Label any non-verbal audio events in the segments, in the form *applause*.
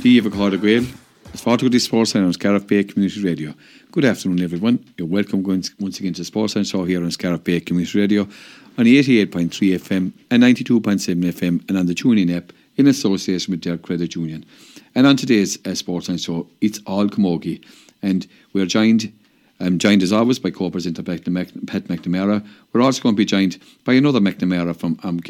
Díomh Cáda Gael, the Sports Center on Scariff Bay Community Radio. Good afternoon, everyone. You're welcome once again to the Sports Center Show here on Scariff Bay Community Radio on 88.3 FM and 92.7 FM and on the TuneIn app in association with Derg Credit Union. And on today's uh, Sports Center Show, it's all Camogie. And we're joined um, joined as always by co-presenter Pat McNamara. We're also going to be joined by another McNamara from um.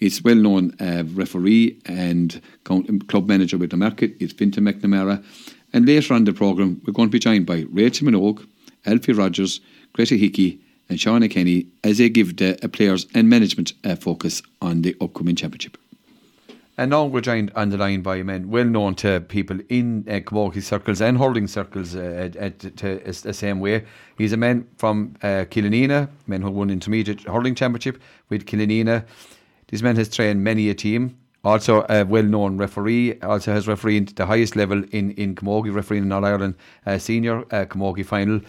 It's well-known uh, referee and club manager with the market. It's Fintan McNamara. And later on the programme, we're going to be joined by Rachel Minogue, Alfie Rogers, Greta Hickey and Shauna Kenny as they give the uh, players and management uh, focus on the upcoming championship. And the line by a man well known to people in uh, Camogie circles and hurling circles uh, at, to, the same way. He's a man from uh, Killanena, man who won intermediate hurling championship with Killanena. This man has trained many a team. Also a well-known referee. Also has refereed the highest level in in Camogie, refereeing in All Ireland uh, senior uh, Camogie final.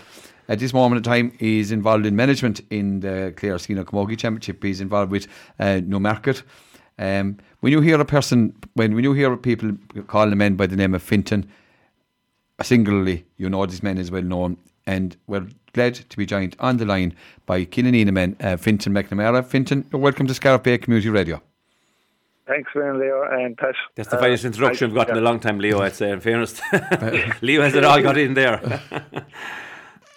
At this moment in time, he's involved in management in the Clare Senior Camogie Championship. He's involved with uh, Newmarket. Um, when you hear a person, when, when you hear people call the man by the name of Fintan, singularly, you know this man is well known. And we're glad to be joined on the line by Killanena man, uh, Fintan McNamara. Fintan, welcome to Scariff Bay Community Radio. Thanks, man, Leo and Pat. That's the finest uh, introduction we've got yeah. in a long time, Leo, I'd say, in fairness. *laughs* *laughs* Leo has it all got in there. *laughs*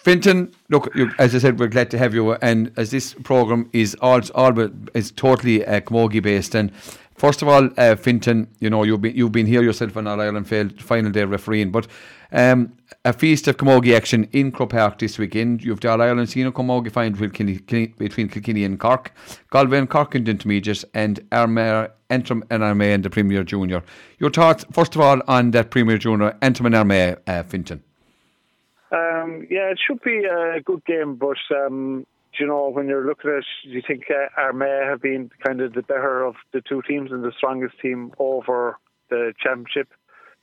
Fintan, look, you, as I said, we're glad to have you. And as this program is all, all is totally uh, Camogie based, and first of all, uh, Fintan, you know you've been you've been here yourself on All Ireland final day refereeing, but um, a feast of Camogie action in Croke Park this weekend. You've All Ireland Senior Camogie final between Kilkenny and Cork, Galway and Cork in the intermediate, and Armagh, Antrim and Armagh in the Premier Junior. Your thoughts, first of all, on that Premier Junior, Antrim and Armagh, uh, Fintan. Um, yeah, it should be a good game, but um, you know, when you're looking at it, you think uh, Armagh have been kind of the better of the two teams and the strongest team over the championship.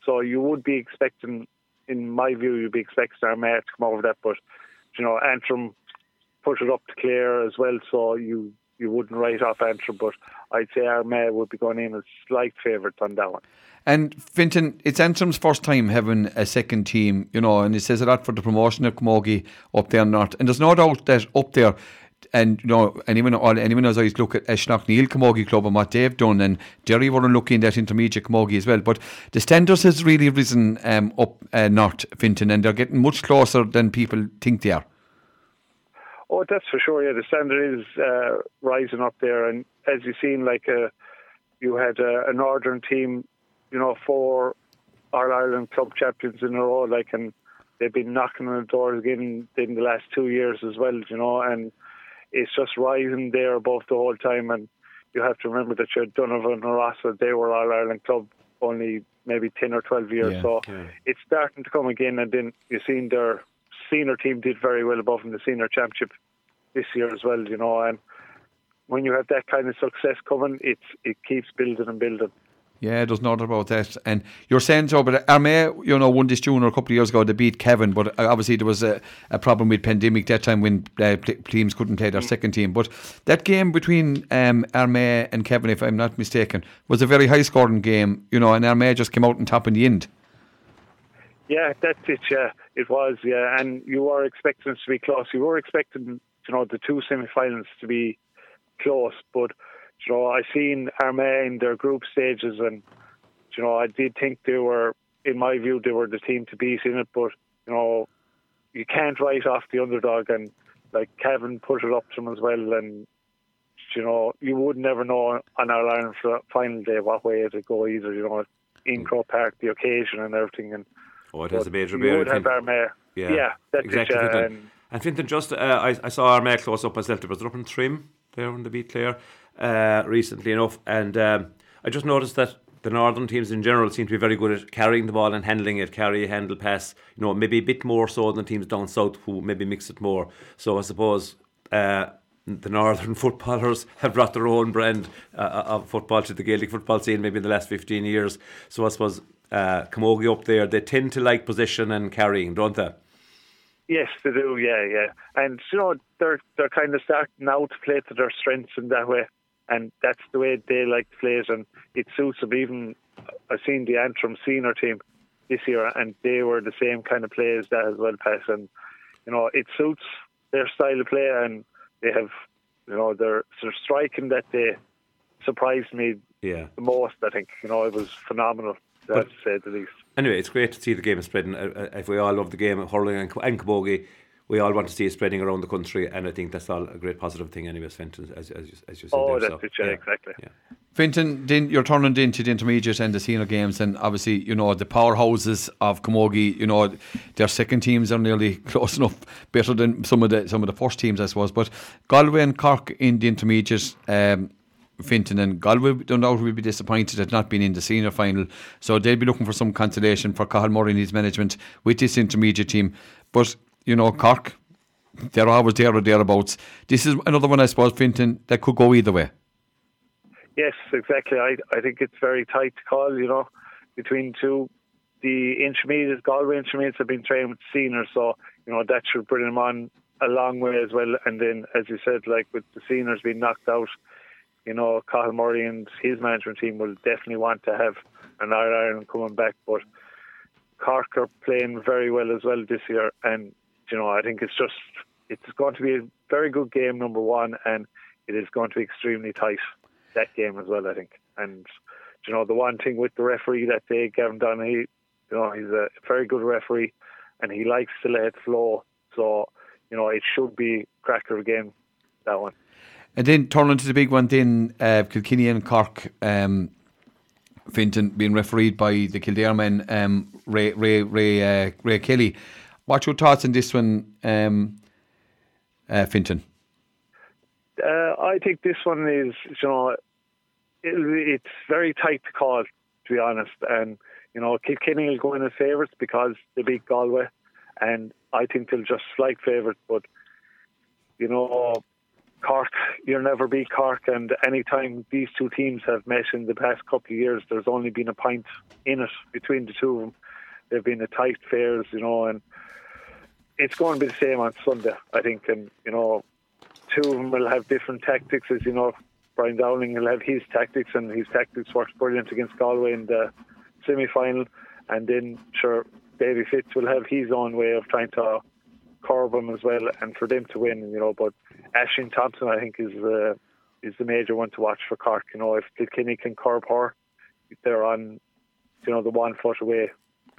So you would be expecting, in my view, you'd be expecting Armagh to come over that, but you know, Antrim put it up to Clare as well, so you you wouldn't write off Antrim, but I'd say Armagh would be going in as slight favourites on that one. And Fintan, it's Antrim's first time having a second team, you know, and he says a lot for the promotion of Camogie up there north. And there's no doubt that up there, and you know, anyone anyone has always look at Neil Camogie Club and what they've done, and Jerry were looking at intermediate Camogie as well. But the standards has really risen um, up uh, north, Fintan, and they're getting much closer than people think they are. Oh, that's for sure. Yeah, the standard is uh, rising up there, and as you've seen, like uh, you had uh, a northern team you know, four All Ireland club champions in a row, like, and they've been knocking on the doors again in the last two years as well, you know, and it's just rising there above the whole time. And you have to remember that you're Donovan and Rossa, they were All Ireland club only maybe 10 or 12 years. Yeah, so yeah. it's starting to come again. And then you've seen their senior team did very well above in the senior championship this year as well, you know, and when you have that kind of success coming, it's it keeps building and building. Yeah, there's no doubt about that. And you're saying so, but Armagh, you know, won this junior a couple of years ago. They beat Cavan, but uh, obviously there was a, a problem with pandemic that time when uh, teams couldn't play their mm. second team. But that game between um, Armagh and Cavan, if I'm not mistaken, was a very high scoring game, you know, and Armagh just came out on top in the end. Yeah, that's it. Yeah, it was. Yeah, and you were expecting it to be close. You were expecting, you know, the two semi-finals to be close, but you know, I seen Armagh in their group stages, and you know, I did think they were, in my view, they were the team to beat in it. But you know, you can't write off the underdog, and like Cavan put it up to them as well, and you know, you would never know on our Ireland final day what way it would go either. You know, in mm. Croke Park, the occasion and everything, and oh, it has a major bearing. would have Armagh. Yeah, yeah, that's exactly. It, uh, and, and Fintan, just uh, I, I saw Armagh close up myself. There was up in Trim there on the beat Clare uh, recently enough, and um, I just noticed that the northern teams in general seem to be very good at carrying the ball and handling it, carry, handle, pass. You know, maybe a bit more so than teams down south who maybe mix it more. So I suppose. Uh, the northern *laughs* footballers have brought their own brand uh, of football to the Gaelic football scene maybe in the last 15 years. So I suppose uh, Camogie up there, they tend to like position and carrying, don't they? Yes, they do. Yeah, yeah, and you know they're they're kind of starting now to play to their strengths in that way. And that's the way they like to play it, and it suits them. Even I've seen the Antrim senior team this year, and they were the same kind of players that as well, pass, and you know it suits their style of play, and they have, you know, they're, they're striking that they surprised me yeah. the most. I think you know it was phenomenal. But, to say the least. Anyway, it's great to see the game spreading. Uh, uh, if we all love the game of hurling and, and camogie, we all want to see it spreading around the country, and I think that's all a great positive thing, anyway, Fintan, as, as, you, as you said. Oh, there, that's so, it, yeah, yeah, exactly. Yeah. Fintan, then you're turning into the intermediate and the senior games, and obviously, you know, the powerhouses of Camogie, you know, their second teams are nearly *laughs* close enough, better than some of the some of the first teams, I suppose. But Galway and Cork in the intermediate, um, Fintan and Galway, no doubt, will be disappointed at not being in the senior final. So they'll be looking for some consolation for Cathal Murray and his management with this intermediate team. But, you know, Cork, they're always there or thereabouts. This is another one, I suppose, Fintan, that could go either way. Yes, exactly. I I think it's very tight to call. You know, between two, the intermediates, Galway intermediates have been trained with seniors, so you know that should bring them on a long way as well. And then, as you said, like with the seniors being knocked out, you know, Cathal Murray and his management team will definitely want to have an Iron Ireland coming back. But Cork are playing very well as well this year, and you know, I think it's just it's going to be a very good game, number one, and it is going to be extremely tight that game as well. I think, and you know, the one thing with the referee that day, Gavin Donaghy, you know, he's a very good referee, and he likes to let it flow. So, you know, it should be cracker game that one. And then turning to the big one, then uh, Kilkenny and Cork. Um, being refereed by the Kildare man, um, Ray Ray Ray uh, Ray Kelly. What's your thoughts on this one, um, uh, Fintan? Uh, I think this one is, you know, it, it's very tight to call, to be honest. And, you know, Kilkenny will go in as favourites because they beat Galway. And I think they'll just slight favourites. But, you know, Cork, you'll never beat Cork. And anytime these two teams have met in the past couple of years, there's only been a point in it between the two of them. They've been a tight fairs, you know, and it's going to be the same on Sunday, I think. And, you know, two of them will have different tactics, as you know. Brian Dowling will have his tactics, and his tactics worked brilliant against Galway in the semi final. And then, sure, Davy Fitz will have his own way of trying to curb them as well, and for them to win, you know. But Ashling Thompson, I think, is the is the major one to watch for Cork. You know, if Kilkenny can curb her, they're on, you know, the one foot away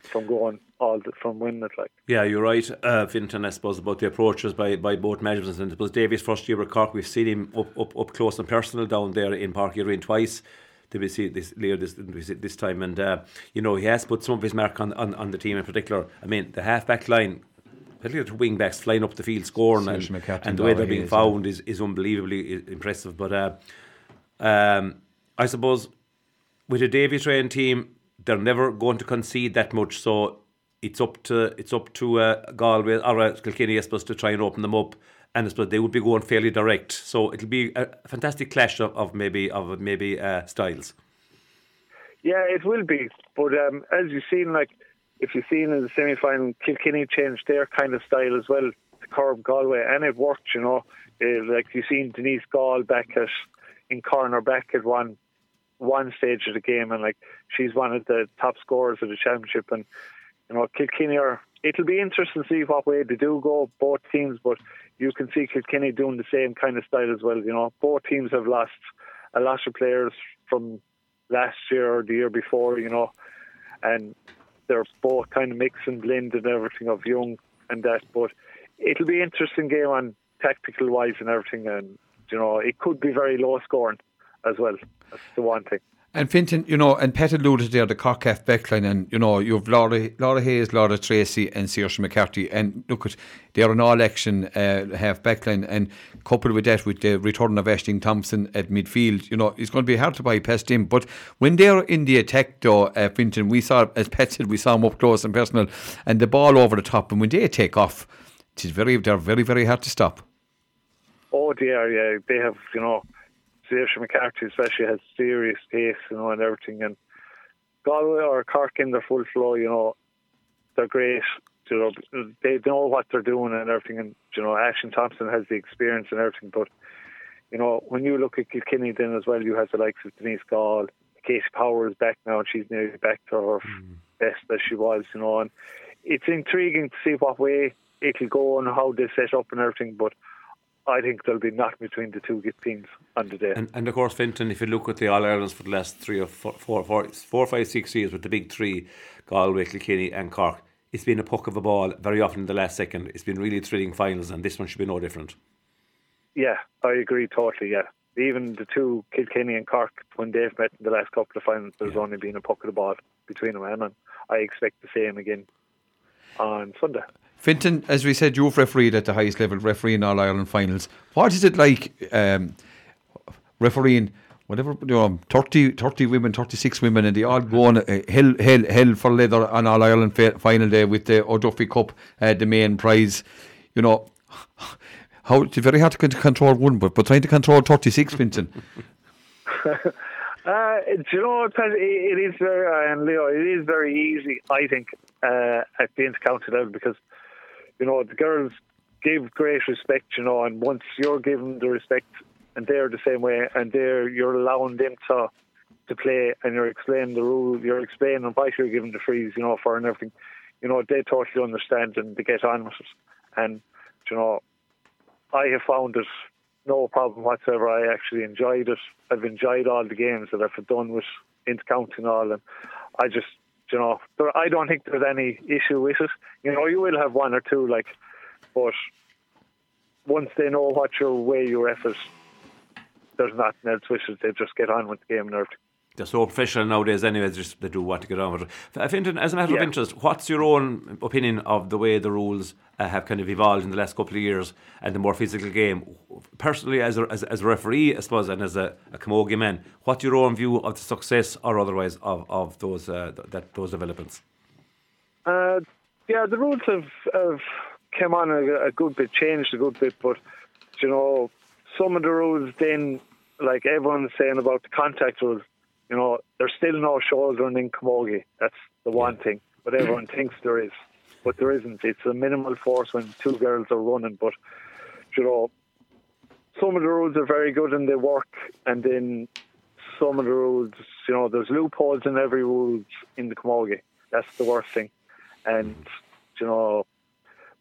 from going all the, from winning it. Like yeah, you're right, uh, Fintan. I suppose about the approaches by, by both managers, and I suppose Davies' first year with Cork, we've seen him up up, up close and personal down there in Park Green twice. Did we see this later this this time? And uh, you know he has put some of his mark on, on, on the team in particular. I mean the half back line. Particularly the wing backs flying up the field, scoring, and, and the way they're being found is, is unbelievably impressive. But uh, um, I suppose with a Davies trained team, they're never going to concede that much. So it's up to it's up to uh, Galway or uh, Kilkenny, I suppose, to try and open them up. And I suppose they would be going fairly direct. So it'll be a fantastic clash of, of maybe of maybe uh, styles. Yeah, it will be. But um, as you've seen, like if you've seen in the semi final, Kilkenny changed their kind of style as well to curb Galway, and it worked. You know, uh, like you've seen Denise Gaule back at in corner back at one one stage of the game, and like she's one of the top scorers of the championship, and you know Kilkenny are. It'll be interesting to see what way they do go both teams, but you can see Kilkenny doing the same kind of style as well. You know, both teams have lost a lot of players from last year or the year before. You know, and they're both kind of mix and blend and everything of young and that. But it'll be interesting game on tactical wise and everything, and you know it could be very low scoring as well. That's the one thing. And Fintan, you know, and Pat alluded there, the Corkaf backline, and, you know, you've Laura, Laura Hayes, Laura Treacy, and Saoirse McCarthy. And look at, they're an all action uh, half backline, and coupled with that, with the return of Ashling Thompson at midfield, you know, it's going to be hard to buy bypass them. But when they're in the attack, though, uh, we saw, as Pat said, we saw them up close and personal, and the ball over the top, and when they take off, it's very, they're very, very hard to stop. Oh, dear, yeah. They have, you know, Saoirse McCarthy especially has serious pace, you know, and everything. And Galway or Cork in their full flow, you know, they're great. You know, they know what they're doing and everything. And you know, Ashling Thompson has the experience and everything. But you know, when you look at Kilkenny then as well, you have the likes of Denise Gaule, Casey Power is back now, and she's nearly back to her mm. best as she was, you know. And it's intriguing to see what way it'll go and how they set up and everything, but I think there'll be nothing between the two teams on the day. And, and of course, Fintan, if you look at the All Irelands for the last three or four, four, four, four, five, six years with the big three, Galway, Kilkenny, and Cork, it's been a puck of a ball very often in the last second. It's been really thrilling finals, and this one should be no different. Yeah, I agree totally. Yeah, even the two Kilkenny and Cork when they've met in the last couple of finals, there's yeah. only been a puck of the ball between them, and I expect the same again on Sunday. Fintan, as we said, you've refereed at the highest level, refereeing All Ireland finals. What is it like um, refereeing? Whatever, you know, 30, 30 women, 36 women, and they all go on uh, hell, hell, hell for leather on All Ireland fa- final day with the O'Duffy Cup, uh, the main prize. You know, *laughs* how it's very hard to control one, but, but trying to control 36, Fintan. *laughs* Uh, you know, it is very, uh, and Leo, it is very easy, I think, uh, at the intercounty level because you know, the girls give great respect, you know, and once you're given the respect and they're the same way and they're you're allowing them to to play and you're explaining the rules, you're explaining why you're giving the freeze, you know, for and everything, you know, they totally understand and they get on with it. And, you know, I have found it no problem whatsoever. I actually enjoyed it. I've enjoyed all the games that I've done with intercounty and all and I just you know, there, I don't think there's any issue with it. You know, you will have one or two, like, but once they know what your way your effort, there's nothing else with it. They just get on with the game and everything they're so professional nowadays anyway, just they do want to get on with it. I as a matter yeah. of interest, what's your own opinion of the way the rules uh, have kind of evolved in the last couple of years and the more physical game? Personally, as a, as, as a referee, I suppose, and as a, a Camogie man, what's your own view of the success or otherwise of, of those uh, that those developments? Uh, yeah, the rules have, have come on a, a good bit, changed a good bit, but you know, some of the rules then, like everyone's saying about the contact rules, you know, there's still no shouldering in Camogie. That's the one thing. But everyone *clears throat* thinks there is. But there isn't. It's a minimal force when two girls are running. But, you know, some of the rules are very good and they work. And then some of the rules, you know, there's loopholes in every rule in the Camogie. That's the worst thing. And, you know,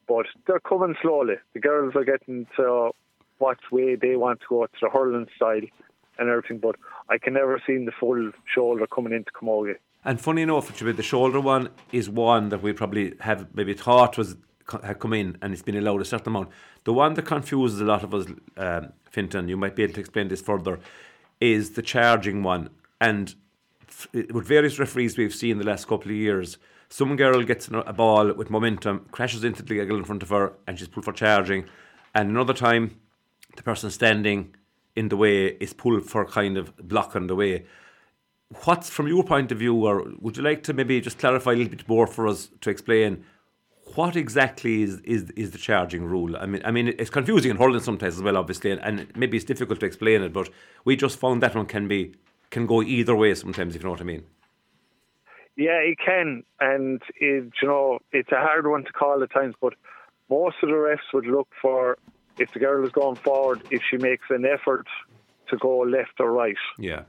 but they're coming slowly. The girls are getting to what way they want to go to the hurling style and everything. But I can never see the full shoulder coming into Camogie. And funny enough, the shoulder one is one that we probably have maybe thought was had come in and it's been allowed a certain amount. The one that confuses a lot of us, um, Fintan, you might be able to explain this further, is the charging one. And f- with various referees we've seen the last couple of years, some girl gets a ball with momentum, crashes into the girl in front of her, and she's pulled for charging. And another time, the person standing in the way is pulled for kind of blocking the way. What's from your point of view, or would you like to maybe just clarify a little bit more for us to explain what exactly is, is is the charging rule? I mean, I mean it's confusing in hurling sometimes as well, obviously, and, and maybe it's difficult to explain it. But we just found that one can be can go either way sometimes, if you know what I mean. Yeah, it can, and it, you know it's a hard one to call at times. But most of the refs would look for if the girl is going forward, if she makes an effort to go left or right. Yeah.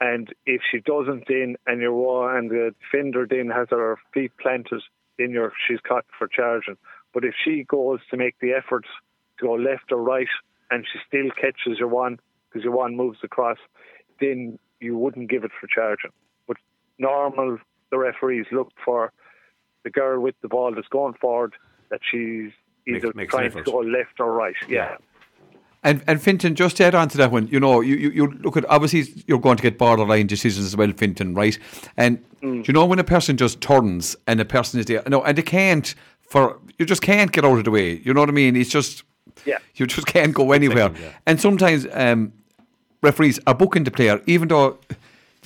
And if she doesn't, then and you're and the defender then has her feet planted, then you're she's caught for charging. But if she goes to make the effort to go left or right, and she still catches your one because your one moves across, then you wouldn't give it for charging. But normal, the referees look for the girl with the ball that's going forward that she's either makes, trying to go left or right. Yeah. And and Fintan, just to add on to that one, you know, you, you, you look at obviously you're going to get borderline decisions as well, Fintan, right? And mm. you know when a person just turns and a person is there, no, and they can't for you just can't get out of the way. You know what I mean? It's just yeah, you just can't go anywhere. yeah. And sometimes um, referees are booking the player, even though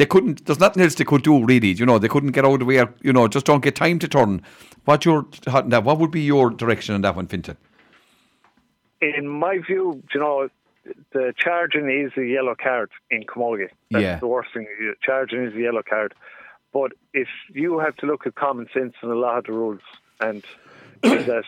they couldn't. There's nothing else they could do really. You know, they couldn't get out of the way. You know, just don't get time to turn. What your What would be your direction on that one, Fintan? In my view, you know, the charging is a yellow card in Camogie. That's yeah. the worst thing. Charging is a yellow card. But if you have to look at common sense and a lot of the rules, and *coughs* that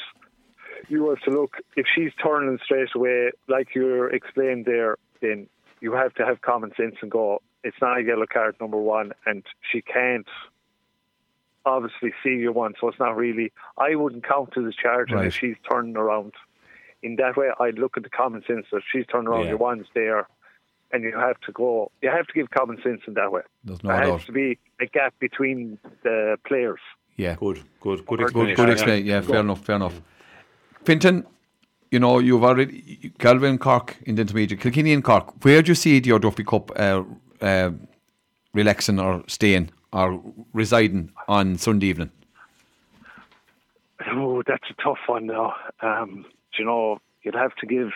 you have to look if she's turning straight away, like you explained there. Then you have to have common sense and go. It's not a yellow card number one, and she can't obviously see you one, so it's not really. I wouldn't count as a charge Right. if she's turning around. In that way, I'd look at the common sense that she's turning around. Yeah. Your one's there, and you have to go. You have to give common sense in that way. There's no there has doubt. to be a gap between the players. Yeah. Good, good, good explanation. Good, good Yeah. explain. Yeah, fair enough, fair enough. Fintan, you know, you've already Galway and Cork in the intermediate, Kilkenny and Cork. Where do you see the Duffy Cup uh, uh, relaxing or staying or residing on Sunday evening? Oh, that's a tough one now. Um, you know, you'd have to give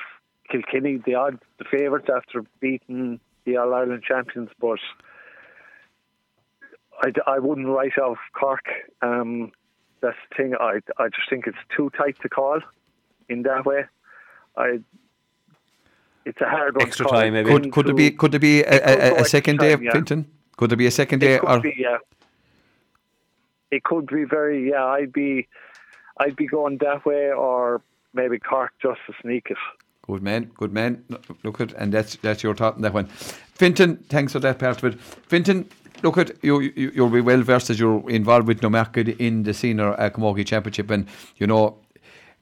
Kilkenny the odd the favourites after beating the All Ireland champions, but I, I wouldn't write off Cork. Um, that's the thing. I I just think it's too tight to call in that way. I. It's a hard one. Extra call. time, maybe. Could could there be could there be a, a, a, a extra second day, time, yeah. Fintan? Could there be a second day? It could Or, be, yeah. It could be very, yeah. I'd be, I'd be going that way, or maybe Cork just to sneak it. Good man, good man. Look at and that's that's your thought on that one. Fintan, thanks for that part of it. Fintan, look at you. you you'll be well versed as you're involved with Newmarket in the senior uh, Camogie Championship, and you know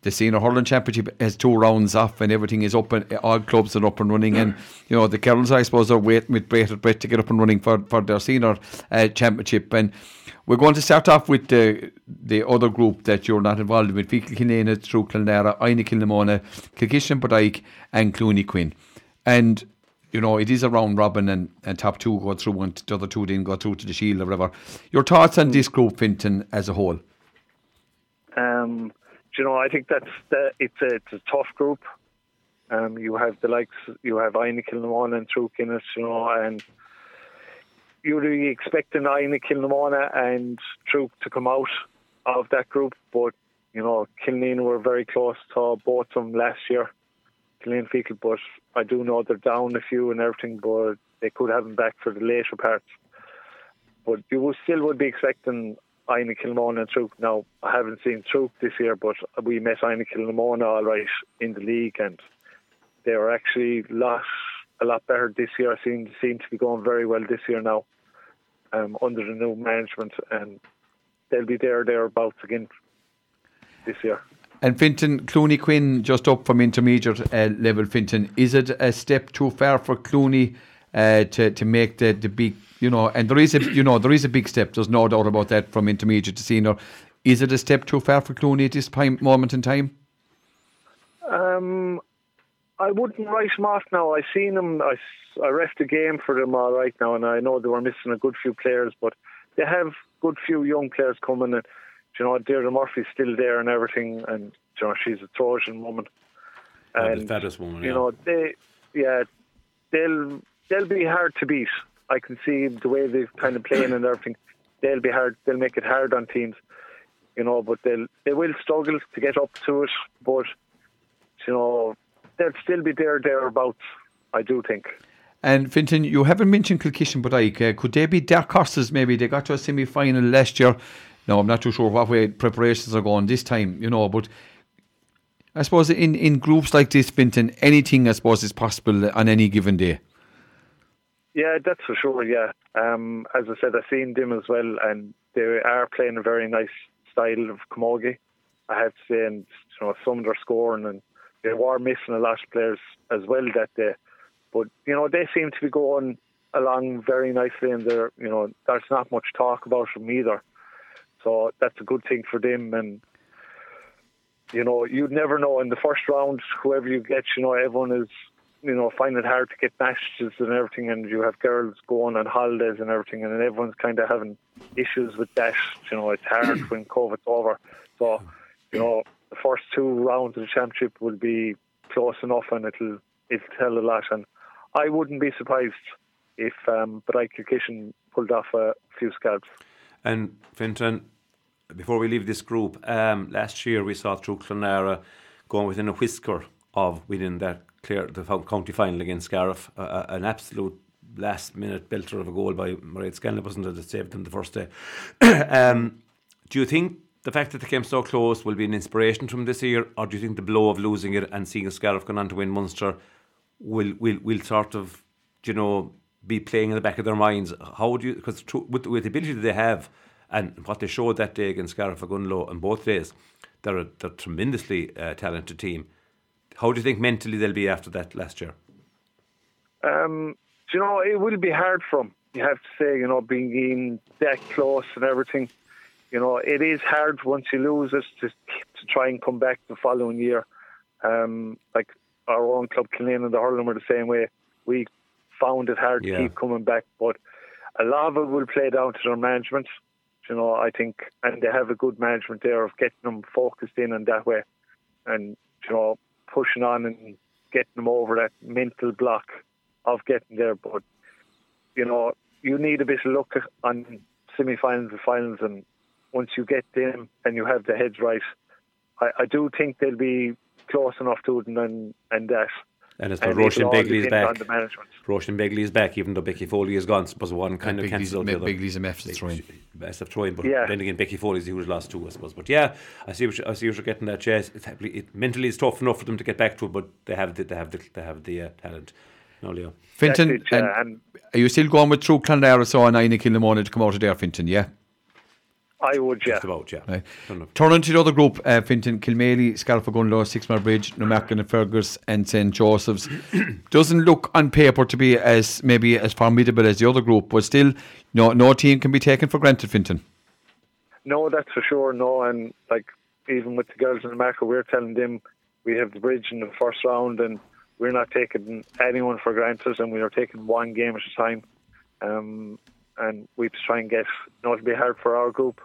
the senior hurling championship has two rounds off, and everything is up and all clubs are up and running. And *clears throat* you know the girls, I suppose, are waiting with bated breath to get up and running for for their senior uh, championship. And we're going to start off with the the other group that you're not involved with: Feakle Kinane, Truagh Clonlara, Inagh Kilnamona, Kilkishen Bodyke, and Clooney Quin. And you know, it is a round robin and, and top two go through and the other two didn't go through to the Shield or whatever. Your thoughts on this group, Fintan, as a whole? Um, do you know, I think that's the, it's a it's a tough group. Um, you have the likes, you have Inagh Kilnamona and True Kinnis, you know, and you'd be expecting Inagh Kilnamona and True to come out of that group, but you know, Kilneen were very close to both of them last year. Killeen Feakle, but I do know they're down a few and everything, but they could have them back for the later parts. But you still would be expecting Inagh Kilmona and Troop. Now, I haven't seen Troop this year, but we met Inagh Kilmona all right in the league, and they were actually lot, a lot better this year. I seem, seem to be going very well this year now um, under the new management, and they'll be there, thereabouts again this year. And Fintan, Clooney Quin, just up from intermediate uh, level, Fintan, is it a step too far for Clooney uh, to, to make the, the big, you know, and there is a, you know, there is a big step, there's no doubt about that from intermediate to senior. Is it a step too far for Clooney at this time, moment in time? Um, I wouldn't write them off now. I seen them. I, I ref the game for them all right now, and I know they were missing a good few players, but they have good few young players coming. And you know, Deirdre Murphy's still there and everything, and you know, she's a Trojan woman. Yeah, the fattest woman, you yeah. know, they, yeah, they'll they'll be hard to beat. I can see the way they've kind of playing and everything. They'll be hard. They'll make it hard on teams, you know. But they'll they will struggle to get up to it. But you know, they'll still be there thereabouts. I do think. And Fintan, you haven't mentioned Kilkishen Bodyke. Uh, could they be dark horses maybe? They got to a semi final last year. No, I'm not too sure what way preparations are going this time, you know, but I suppose in, in groups like this, Fintan, anything I suppose is possible on any given day. Yeah, that's for sure. Yeah, um, as I said, I've seen them as well, and they are playing a very nice style of camogie. I have to say, you know, some of their scoring, and they were missing a lot of players as well that day. But you know, they seem to be going along very nicely, and they're you know, there's not much talk about them either. So that's a good thing for them, and you know, you'd never know in the first round whoever you get. You know, everyone is you know, find it hard to get matches and everything, and you have girls going on holidays and everything, and everyone's kind of having issues with that. You know, it's hard *clears throat* when COVID's over. So, you know, the first two rounds of the championship will be close enough, and it'll it'll tell a lot. And I wouldn't be surprised if um, Bright pulled off a few scalps. And Fintan, before we leave this group, um, last year we saw Truagh Clonlara going within a whisker of winning that clear the county final against Scariff. Uh, an absolute last minute belter of a goal by Mairead Scanlon, wasn't it, that saved them the first day. *coughs* um, do you think the fact that they came so close will be an inspiration from this year, or do you think the blow of losing it and seeing Scariff going on to win Munster will will will sort of you know be playing in the back of their minds? How would you because with, with the ability that they have and what they showed that day against Scariff and Gunlow on both days, they're a, they're tremendously uh, talented team. How do you think mentally they'll be after that last year? Um, you know, it will be hard for them. You have to say, you know, being in that close and everything you know, it is hard once you lose it to, to try and come back the following year. Um, like our own club, Killeen and the Hurling were the same way. We found it hard yeah. to keep coming back, but a lot of it will play down to their management. You know, I think, and they have a good management there of getting them focused in and that way, and you know, pushing on and getting them over that mental block of getting there. But you know, you need a bit of luck on semi-finals and finals, and once you get them and you have the heads right, I, I do think they'll be close enough to it and, and that. And it's and Roisin Begley is back. Roisin Begley is back, even though Becky Foley is gone. Suppose one kind and of cancelled the other. Begley's a mess throwing. Best of throwing, but yeah. then again, Becky Foley's who was last two, I suppose. But yeah, I see. What you, I see what you're getting at. Yes, it, it, mentally it's tough enough for them to get back to it, but they have the, they have the, they have the uh, talent. No, Leo. Fintan, it, and are you still going with Truagh Clonlara so on Einik in the morning to come out of there, Fintan? Yeah. I would, yeah. Just about, yeah. Right. Turning to the other group, uh, Fintan, Kilmaley, Scariff-Ogonnelloe, Sixmilebridge, Bridge, Newmarket and Fergus and St Joseph's. *clears throat* Doesn't look on paper to be as maybe as formidable as the other group, but still, no, no team can be taken for granted, Fintan. No, that's for sure, no. And like, even with the girls in the market, we're telling them we have the bridge in the first round and we're not taking anyone for granted and we are taking one game at a time. Um, and we try and get, you know, it'll be hard for our group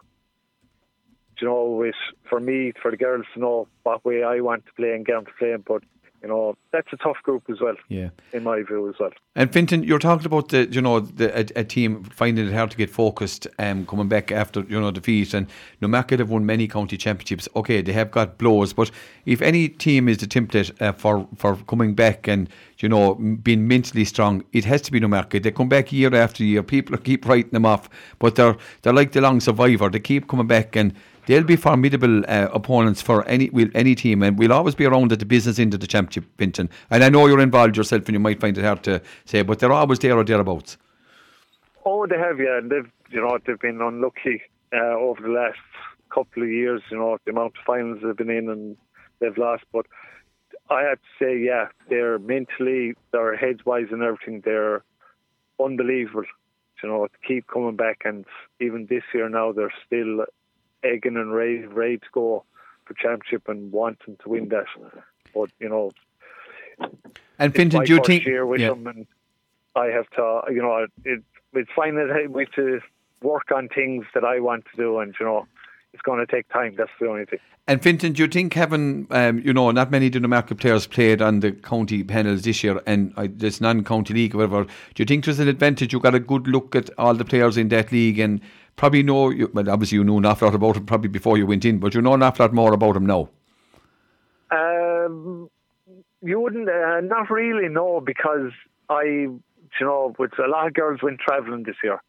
you know, it's for me, for the girls to know what way I want to play and get them to play. But you know, that's a tough group as well. Yeah, in my view as well. And Fintan, you're talking about the, you know, the, a, a team finding it hard to get focused, um, coming back after you know defeat. And Newmarket have won many county championships. Okay, they have got blows, but if any team is the template uh, for for coming back and you know being mentally strong, it has to be Newmarket. They come back year after year. People keep writing them off, but they're they're like the long survivor. They keep coming back and they'll be formidable uh, opponents for any any team, and we'll always be around at the business end of the championship, Fintan. And I know you're involved yourself, and you might find it hard to say, but they're always there or thereabouts. Oh, they have, yeah, they've you know they've been unlucky uh, over the last couple of years. You know the amount of finals they've been in and they've lost, but. I have to say, yeah, they're mentally, their heads wise and everything, they're unbelievable. You know, to keep coming back, and even this year now, they're still egging and ready, ready to go for championship and wanting to win that. But you know, and Fintan, do you think? Year with yeah. them and I have to, you know, it, it's fine that we have to work on things that I want to do, and you know, it's going to take time. That's the only thing. And Fintan, do you think having, um, you know, not many Newmarket players played on the county panels this year and uh, this non-county league, or whatever, do you think there's an advantage? You got a good look at all the players in that league and probably know, you, well, obviously you knew an awful lot about him probably before you went in, but you know an awful lot more about him now. Um, you wouldn't, uh, not really, no, because I, you know, with a lot of girls went travelling this year,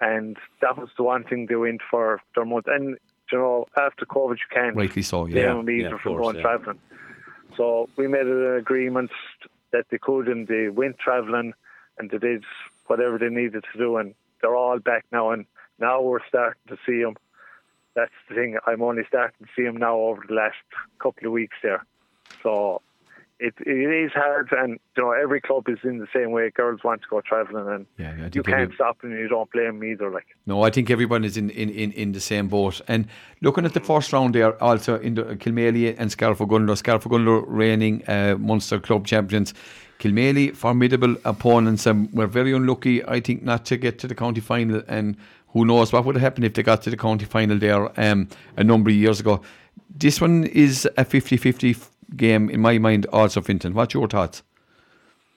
and that was the one thing they went for their month. And you know, after COVID, you can't rightly so, yeah, them yeah, from going yeah. travelling. So we made an agreement that they could, and they went travelling, and they did whatever they needed to do, and they're all back now. And now we're starting to see them. That's the thing. I'm only starting to see them now over the last couple of weeks there. So it it is hard, and you know every club is in the same way. Girls want to go travelling, and yeah, you can't stop them. You don't blame them either. Like no, I think everyone is in, in, in, in the same boat. And looking at the first round there, also in the Kilmaley and. Scariff-Ogonnelloe reigning uh, Munster club champions. Kilmaley formidable opponents, and we're very unlucky, I think, not to get to the county final and who knows what would have happened if they got to the county final there um, a number of years ago. This one is a 50 50 game in my mind, also, Fintan. What's your thoughts?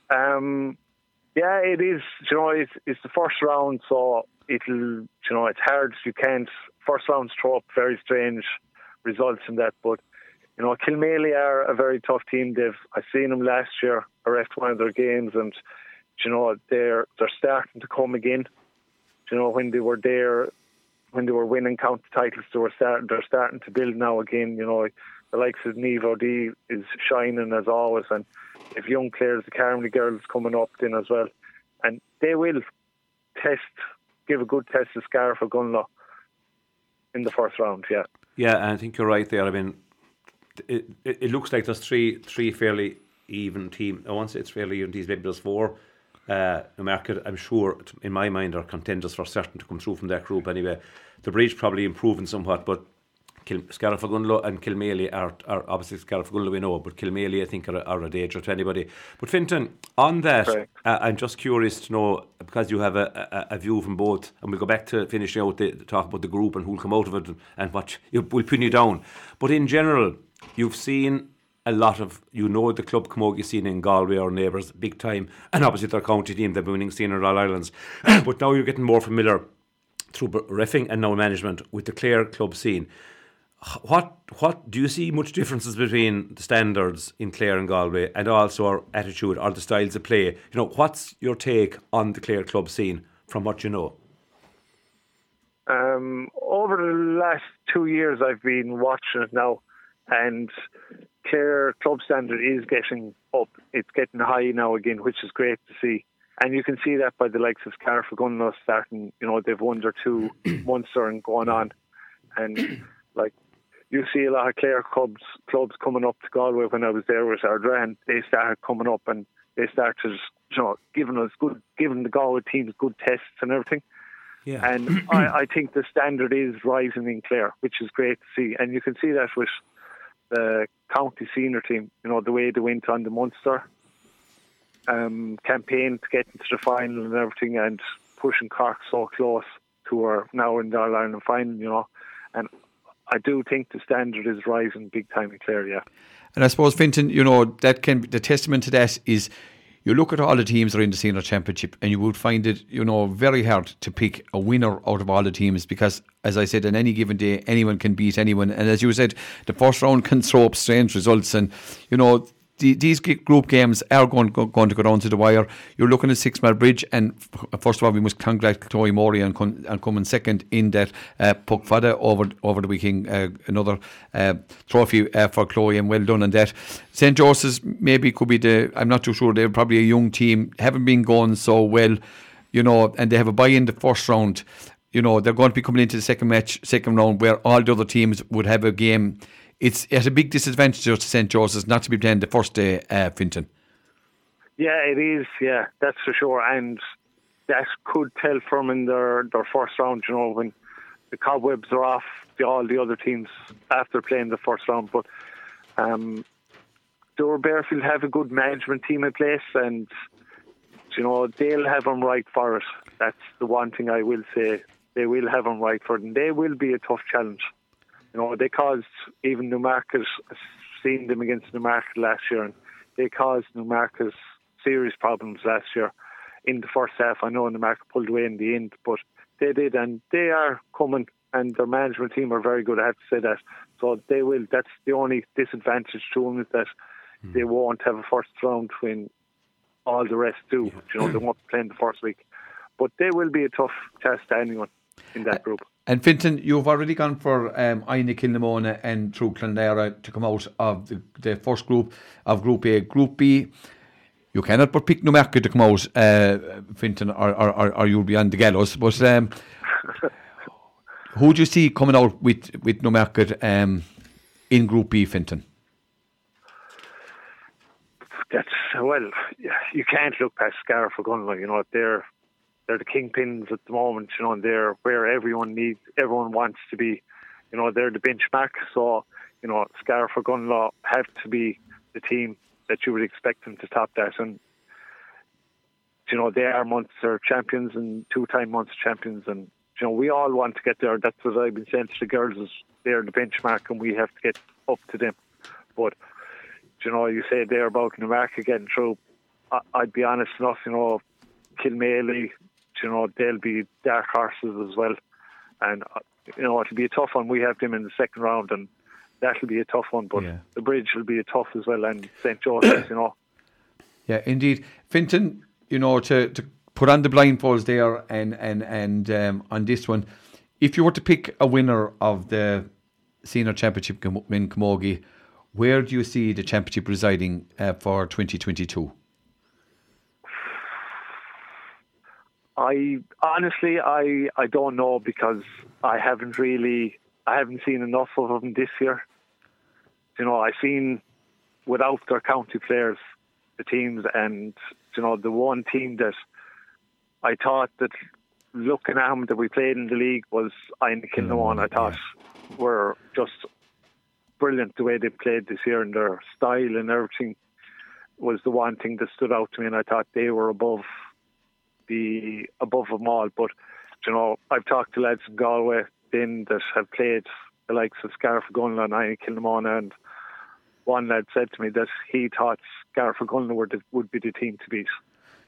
Um, yeah, it is. You know, it's, it's the first round, so it'll, you know, it's hard. You can't, first rounds throw up very strange results in that, but. You know, Kilmaley are a very tough team. They've I seen them last year. I ref one of their games, and you know they're they're starting to come again you know, when they were there when they were winning county titles, they were starting. They're starting to build now again. You know, the likes of Nevo D is shining as always, and if young players, the Carmody girls coming up then as well, and they will test, give a good test to Scariff Ogonnelloe in the first round. Yeah. Yeah, I think you're right there. I mean, it, it, it looks like there's three three fairly even team. Say it's fairly even teams. Maybe there's four. Uh, I'm sure, in my mind, are contenders for certain to come through from that group anyway. The Bridge probably improving somewhat, but Kil- Scariff-Ogonnelloe and Kilmaley are, are obviously Scariff-Ogonnelloe we know, but Kilmaley I think are, are a danger to anybody. But Fintan, on that, uh, I'm just curious to know because you have a, a, a, view from both, and we'll go back to finishing out the, the talk about the group and who'll come out of it and what you, will pin you down. But in general, you've seen a lot of you know the club Camogie scene in Galway or neighbours big time, and obviously their county team, the winning scene in All Islands. *clears throat* but now you're getting more familiar through refing and now management with the Clare club scene. What what do you see much differences between the standards in Clare and Galway, and also our attitude or the styles of play? You know, what's your take on the Clare club scene from what you know? Um, over the last two years, I've been watching it now, and Clare club standard is getting up. It's getting high now again, which is great to see. And you can see that by the likes of Scariff-Ogonnelloe starting, you know, they've won their two *clears throat* Munster and going on. And *clears throat* like you see a lot of Clare clubs clubs coming up to Galway when I was there with Ardra and they started coming up and they started you know, giving us good giving the Galway teams good tests and everything. Yeah. And *clears throat* I, I think the standard is rising in Clare, which is great to see. And you can see that with the county senior team, you know, the way they went on the Munster um, campaign to get into the final and everything, and pushing Cork so close to our now in the Ireland final, you know. And I do think the standard is rising big time in Clare, yeah. And I suppose, Fintan, you know, that can the testament to that is you look at all the teams that are in the senior championship and you would find it, you know, very hard to pick a winner out of all the teams because, as I said, on any given day, anyone can beat anyone. And as you said, the first round can throw up strange results. And, you know, the, these group games are going, going to go down to the wire. You're looking at Six Mile Bridge, and first of all, we must congratulate Chloe Morey and, and coming second in that uh, Poc Fada over over the weekend. Uh, another uh, trophy uh, for Chloe, and well done on that. St Joseph's maybe could be the. I'm not too sure. They're probably a young team, haven't been going so well, you know, and they have a buy in the first round. You know, they're going to be coming into the second match, second round, where all the other teams would have a game it's at a big disadvantage to St Joseph's not to be playing the first day, uh, Fintan. Yeah, it is. Yeah, that's for sure. And that could tell from in their their first round. You know, when the cobwebs are off, the, all the other teams after playing the first round. But um, Doora-Barefield have a good management team in place, and you know they'll have them right for it. That's the one thing I will say. They will have them right for it, and they will be a tough challenge. You know, they caused even Newmarket, seeing them against Newmarket last year, and they caused Newmarket serious problems last year in the first half. I know Newmarket pulled away in the end, but they did, and they are coming, and their management team are very good. I have to say that. So they will. That's the only disadvantage to them is that mm. they won't have a first round when all the rest do. Yeah. You know, they won't play in the first week, but they will be a tough test to anyone in that group. And Fintan, you've already gone for um, Inagh Kilnamona and Truagh Clonlara to come out of the, the, first group of Group A. Group B, you cannot but pick Newmarket to come out, uh, Fintan, or, or, or, you'll be on the gallows. But um, who do you see coming out with, with Newmarket um, in Group B, Fintan? That's, well, you can't look past Scariff for Gunlow. You know, they're they're the kingpins at the moment, you know, and they're where everyone needs, everyone wants to be. You know, they're the benchmark. So, you know, Scariff Ogonnelloe have to be the team that you would expect them to top that. And, you know, they are Munster champions and two-time Munster champions. And, you know, we all want to get there. That's what I've been saying to the girls is they're the benchmark and we have to get up to them. But, you know, you say they're about Newmarket getting through. I, I'd be honest enough, you know, Kilmaley, you know, they'll be dark horses as well. And, uh, you know, it'll be a tough one. We have them in the second round, and that'll be a tough one. But yeah. the bridge will be a tough as well, and St. Joseph's, you know. *coughs* Yeah, indeed. Fintan. you know, to, to put on the blindfolds there and, and, and um, on this one, if you were to pick a winner of the senior championship in Camogie, where do you see the championship residing uh, for 2022? I honestly, I I don't know because I haven't really, I haven't seen enough of them this year. You know, I've seen without their county players, the teams, and you know, the one team that I thought that looking at them that we played in the league was Inagh one. I mm, thought were just brilliant the way they played this year and their style and everything was the one thing that stood out to me, and I thought they were above the above them all. But you know, I've talked to lads in Galway then that have played the likes of Gunla and Inagh Kilnamona, and one lad said to me that he thought Scariff Gunla would be the team to beat.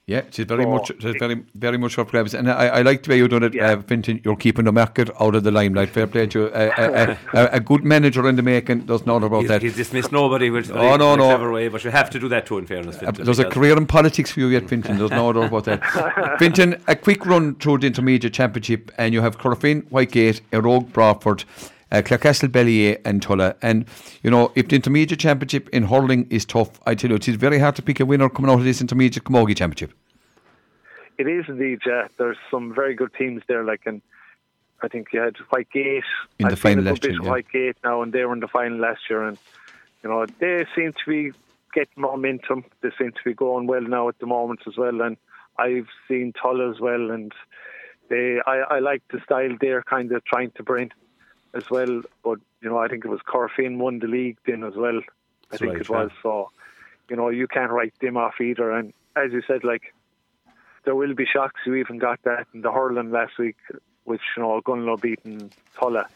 Yeah, she's very so, much, she's very, very much up grabs, and I, I like the way you're doing it, yeah. uh, Fintan. You're keeping the market out of the limelight. Fair play to you. Uh, uh, uh, a good manager in the making. There's no about he's, that. He's dismissed nobody, which oh no, no, way, but you have to do that too. In fairness, uh, Fintan, there's a career in politics for you yet, Fintan. There's no doubt about that. *laughs* Fintan, a quick run through the intermediate championship, and you have Corofin, Whitegate, Éire Óg, Broadford uh, Clarecastle, Ballyea, and Tulla. And, you know, if the intermediate championship in hurling is tough, I tell you, it is very hard to pick a winner coming out of this intermediate Camogie championship. It is indeed, yeah. There's some very good teams there, like, and I think you had Whitegate. In I've the final last year. Yeah. Whitegate now, and they were in the final last year. And, you know, they seem to be getting momentum. They seem to be going well now at the moment as well. And I've seen Tulla as well. And they, I, I like the style they're kind of trying to bring as well. But you know, I think it was Corofin won the league then as well. I That's think right, it was. yeah. So you know, you can't write them off either. And as you said, like there will be shocks. You even got that in the hurling last week, which you know Gunlow beating Tulla.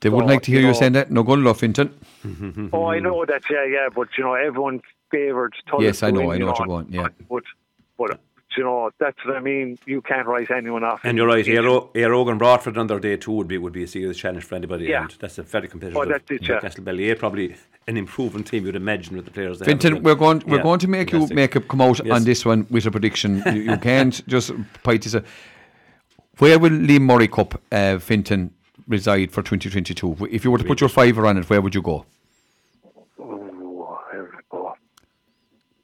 They wouldn't like to hear you you saying that. No Gunlow, Fintan. *laughs* Oh, I know that. Yeah, yeah. But you know, everyone favoured Tulla. Yes, I know, win, I you know what you want. yeah. But but you know, that's what I mean. You can't write anyone off. And you're right, Aero, Aero and on their day two would be would be a serious challenge for anybody. Yeah. And that's a very competitive. Oh, that's it, yeah. Castle Ballyea probably an improving team you'd imagine with the players. They have as Fintan, well. we're going we're Yeah, going to make fantastic. you make a come out Yes. on this one with a prediction. you, you can't *laughs* just fight this. Where will Liam Murray Cup, uh, Fintan, reside for 2022? If you were to put your fiver on it, where would you go? Oh, where would I go?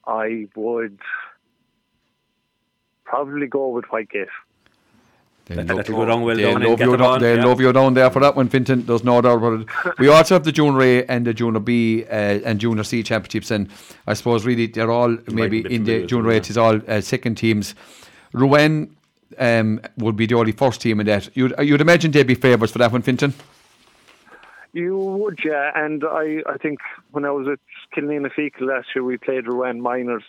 I would probably go with Whitegate. They That- love, that'll go down well they down love you down, they yeah. love you down there for that one, Fintan. There's no doubt about it. We also have the Junior A and the Junior B uh, and Junior C championships, and I suppose really they're all maybe in the familiar with Junior A. yeah. It is all uh, second teams. Ruan um, would be the only first team in that. You'd, you'd imagine they'd be favourites for that one, Fintan. You would, yeah. And I, I think when I was at Killanena Feakle last year, we played Ruan Miners,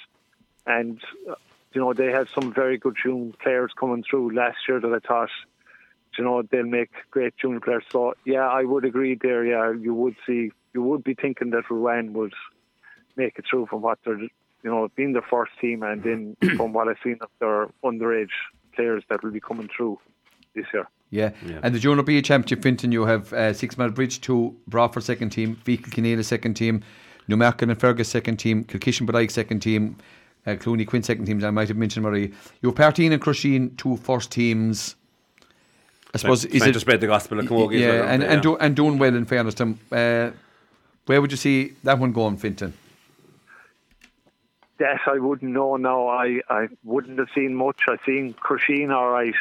and uh, you know they have some very good junior players coming through last year that I thought, you know, they'll make great junior players. So yeah, I would agree there. Yeah, you would see, you would be thinking that Ruan would make it through from what they're, you know, being their first team, and then *clears throat* from what I've seen of their underage players that will be coming through this year. Yeah. Yeah. And the Junior B Championship, Fintan, you have uh, Six Mile Bridge, two, Broadford second team, Feakle Killanena second team, Newmarket and Fergus second team, Kilkishen Balaik second team, uh, Clooney Quin second teams. I might have mentioned Marie. You have Parteen and Crusheen, two first teams. I suppose Trying, is trying it to spread the gospel of Camogie. yeah, well, and and, they? do, and doing well in fairness to them. Uh, where would you see that one going, Fintan? Yes, I wouldn't know now. I, I wouldn't have seen much. I seen Crusheen all right,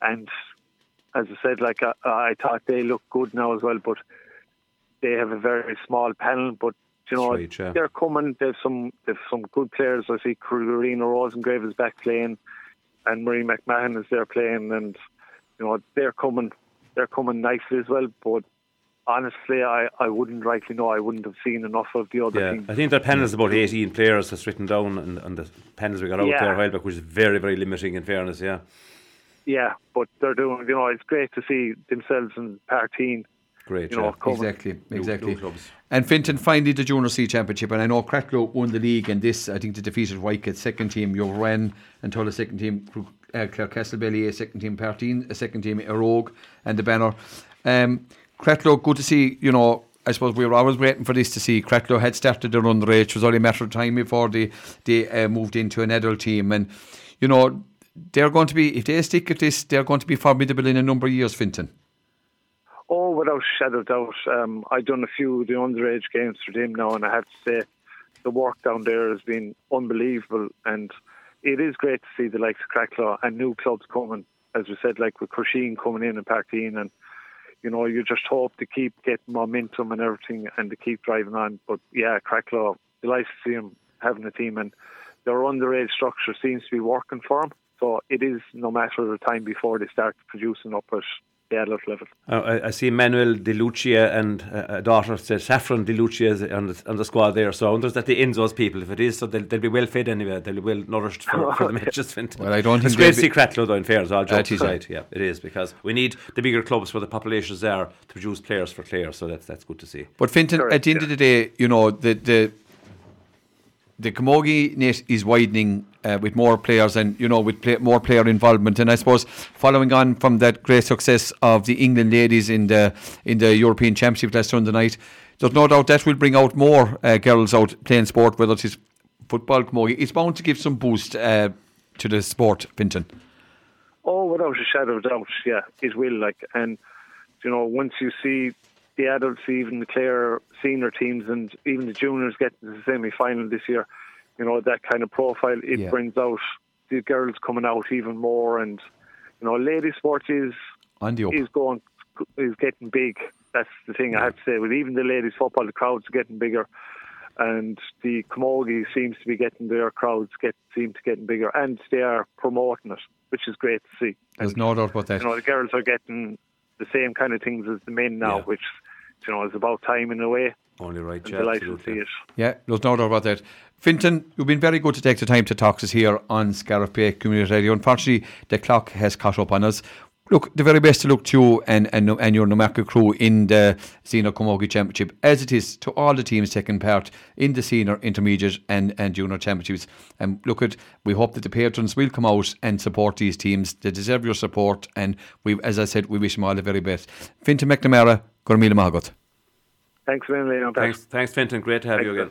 and as I said, like I, I thought they looked good now as well, but they have a very small panel. But you know, right, yeah. they're coming. They've some they've some good players. I see Karina Rosengrave is back playing, and Marie McMahon is there playing, and you know they're coming. They're coming nicely as well. But honestly, I, I wouldn't rightly know. I wouldn't have seen enough of the other Yeah, teams. I think their panel is about 18 players that's written down and, and the panels we got out Yeah. there a while back, which is very, very limiting in fairness, yeah. Yeah, but they're doing. You know, it's great to see themselves in Parteen. Great, You know, yeah. Exactly, Blue- exactly. blue clubs. And Fintan finally the Junior C Championship, and I know Cratloe won the league, and this I think they defeated Whitegate second team, your Ren and Tulla second team, uh, Clare Castlebelly a second team, Parteen a second team, Éire and the banner. Um, Cratloe, good to see. You know, I suppose we were always waiting for this to see. Cratloe had started their underage; it was only a matter of time before they they uh, moved into an adult team, and you know they're going to be if they stick at this, they're going to be formidable in a number of years, Fintan. without a shadow of doubt. Um, I've done a few of the underage games for them now, and I have to say the work down there has been unbelievable. And it is great to see the likes of Cratloe and new clubs coming, as we said, like with Crusheen coming in and Parteen. And, you know, you just hope to keep getting momentum and everything and to keep driving on. But yeah, Cratloe, delighted to see them having a team. And their underage structure seems to be working for them. So it is no matter the time before they start producing up at the adult level. Uh, I, I, see Manuel De Lucia and uh, a daughter, Saffron De Lucia, on the, on the squad there. So I wonder that the ends those people. If it is, so they'll, they'll be well fed anyway. They'll be well nourished for, for the *laughs* matches. Well, I don't think it's great to see Cratloe though. In fairness, all jokes aside, yeah, it is because we need the bigger clubs where the populations are to produce players for Clare. So that's that's good to see. But Fintan, at the end of the day, you know the the the Camogie net is widening uh, with more players and you know with play, more player involvement. And I suppose following on from that great success of the England ladies in the in the European Championship last Sunday night, there's no doubt that will bring out more uh, girls out playing sport, whether it's football, Camogie. It's bound to give some boost uh, to the sport, Fintan. Oh, without a shadow of doubt, yeah, it will. Like, and you know, once you see the adults, even the Clare senior teams, and even the juniors get to the semi final this year. You know that kind of profile it yeah. brings out the girls coming out even more, and you know, ladies' sports is is going is getting big. That's the thing yeah. I have to say. With even the ladies football, the crowds are getting bigger, and the camogie seems to be getting their crowds get seem to getting bigger, and they are promoting it, which is great to see. There's and, no doubt about that. You know, the girls are getting the same kind of things as the men now, yeah. which you know, it's about time in a way. Only right, yeah. Delighted to see it. Yeah, there's no doubt about that. Fintan, you've been very good to take the time to talk to us here on Scariff Bay Community Radio. Unfortunately, the clock has caught up on us. Look, the very best to look to you and, and, and your Newmarket crew in the Senior Camogie Championship, as it is to all the teams taking part in the Senior, Intermediate and, and Junior Championships. And look at, we hope that the patrons will come out and support these teams. They deserve your support, and we, as I said, we wish them all the very best. Fintan McNamara, Gormila Mahagot. Thanks, Fintan. Thanks, thanks, Fintan. Great to have thanks, you again.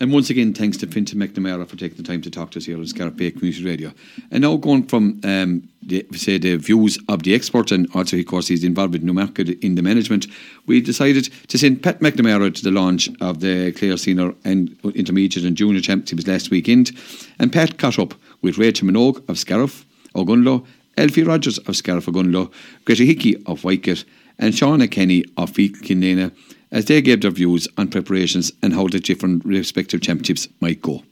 And once again, thanks to Fintan McNamara for taking the time to talk to us here on Scariff Bay Community Radio. And now going from, um, the, say, the views of the experts, and also, of course, he's involved with Newmarket in the management, we decided to send Pat McNamara to the launch of the Clare Senior and Intermediate and Junior Championships last weekend. And Pat caught up with Rachel Minogue of Scariff, Ogonnelloe, Alfie Rogers of Scariff Ogonnelloe, Greta Hickey of Whitegate, and Shauna Kenny of Feakle Killanena as they gave their views on preparations and how the different respective championships might go.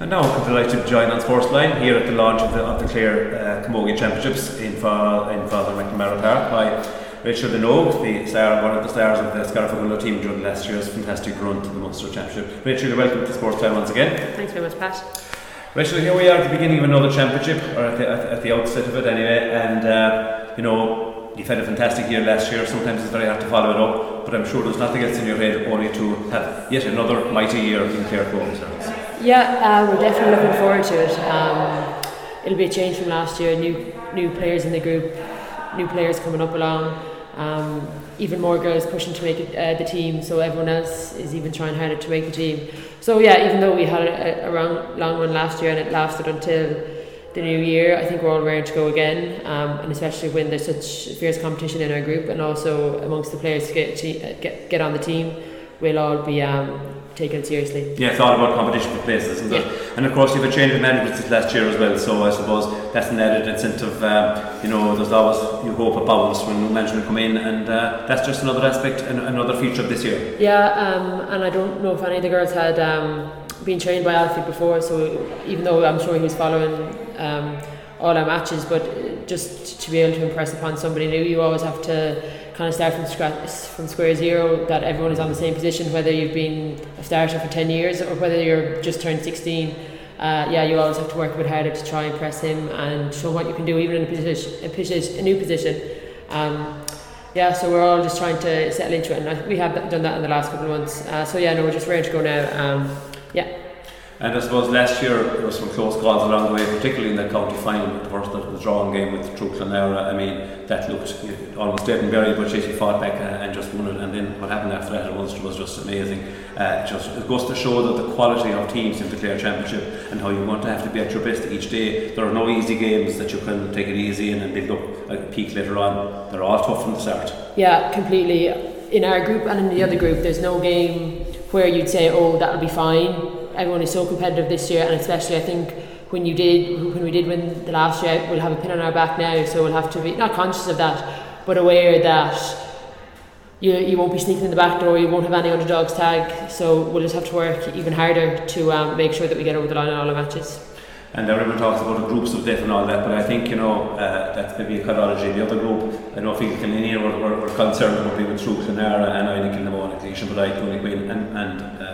And now I'm delighted to join on Sportsline here at the launch of the, of the Clare uh, Camogie Championships in, Fa- in Father McNamara Park by Rachel Minogue, the star, one of the stars of the Scariff team during last year's fantastic run to the Munster Championship. Rachel, you're welcome to Sports Sportsline once again. Thanks very much, Pat. Rachel, here we are at the beginning of another championship, or at the, at, the outset of it anyway, and uh, you know you've had a fantastic year last year. Sometimes it's very hard to follow it up, but I'm sure there's nothing else in your head only to have yet another mighty year in Clare Yeah, uh, we're definitely looking forward to it. Um, it'll be a change from last year. New new players in the group, new players coming up along. Um, even more girls pushing to make it, uh, the team, so everyone else is even trying harder to make the team. So yeah, even though we had a, a long, long run last year and it lasted until the new year, I think we're all ready to go again, um, and especially when there's such fierce competition in our group and also amongst the players to get to get, get on the team, we'll all be um, taken seriously. Yeah, it's all about competition for places, isn't yeah. it? And of course, you've a change of management since last year as well, so I suppose that's an added incentive. Um, you know, there's always you hope a bounce when new management come in, and uh, that's just another aspect and another feature of this year. Yeah, um, and I don't know if any of the girls had um, been trained by Alfie before, so even though I'm sure he was following um, all our matches, but just to be able to impress upon somebody new, you always have to kind of start from scratch, from square zero. That everyone is on the same position, whether you've been a starter for ten years or whether you're just turned sixteen. Uh, yeah, you always have to work a bit harder to try and impress him and show what you can do, even in a position, a, position, a new position. Um, yeah, so we're all just trying to settle into it, and we have done that in the last couple of months. Uh, so yeah, no, we're just ready to go now. Um. And I suppose last year there was some close calls along the way, particularly in the county final, the first the drawing game with Truagh Clonlara. I mean, that looked almost dead and buried, but she fought back and just won it. And then what happened after that at Ulster was just amazing. Uh, just it goes to show that the quality of teams in the Clare Championship and how you want to have to be at your best each day. There are no easy games that you can take it easy in and build up a peak later on. They're all tough from the start. Yeah, completely. In our group and in the other group, there's no game where you'd say, "Oh, that'll be fine." Everyone is so competitive this year, and especially I think when you did when we did win the last year, we'll have a pin on our back now, so we'll have to be not conscious of that, but aware that you you won't be sneaking in the back door, you won't have any underdogs tag, so we'll just have to work even harder to um, make sure that we get over the line in all our matches. And everyone talks about the groups of death and all that, but I think, you know, uh, that's maybe a chronology. The other group, I know Feakle Killanena were, were, were concerned about being with Truagh Clonlara and I think Kilnamona, Cleation, but I, Tony Quinn, and, and uh,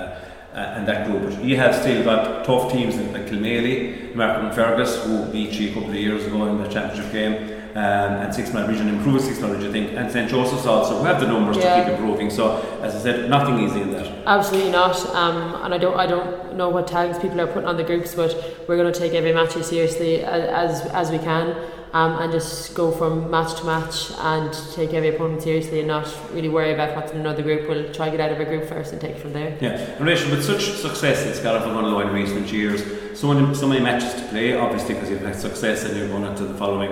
uh, and that group. But you have still got tough teams like Kilmaley, Martin Fergus, who beat you a couple of years ago in the championship game. Um, and six man region improved six man region I think and St Joseph's also who have the numbers yeah. to keep improving so as I said nothing easy in that absolutely not um, and I don't I don't know what tags people are putting on the groups but we're going to take every match as seriously as, as, as we can um, and just go from match to match and take every opponent seriously and not really worry about what's in another group. We'll try to get out of a group first and take from there. Yeah, relation with such success in Scariff and Gunlow in recent years, so many, so many matches to play, obviously because you've had success and you're going into the following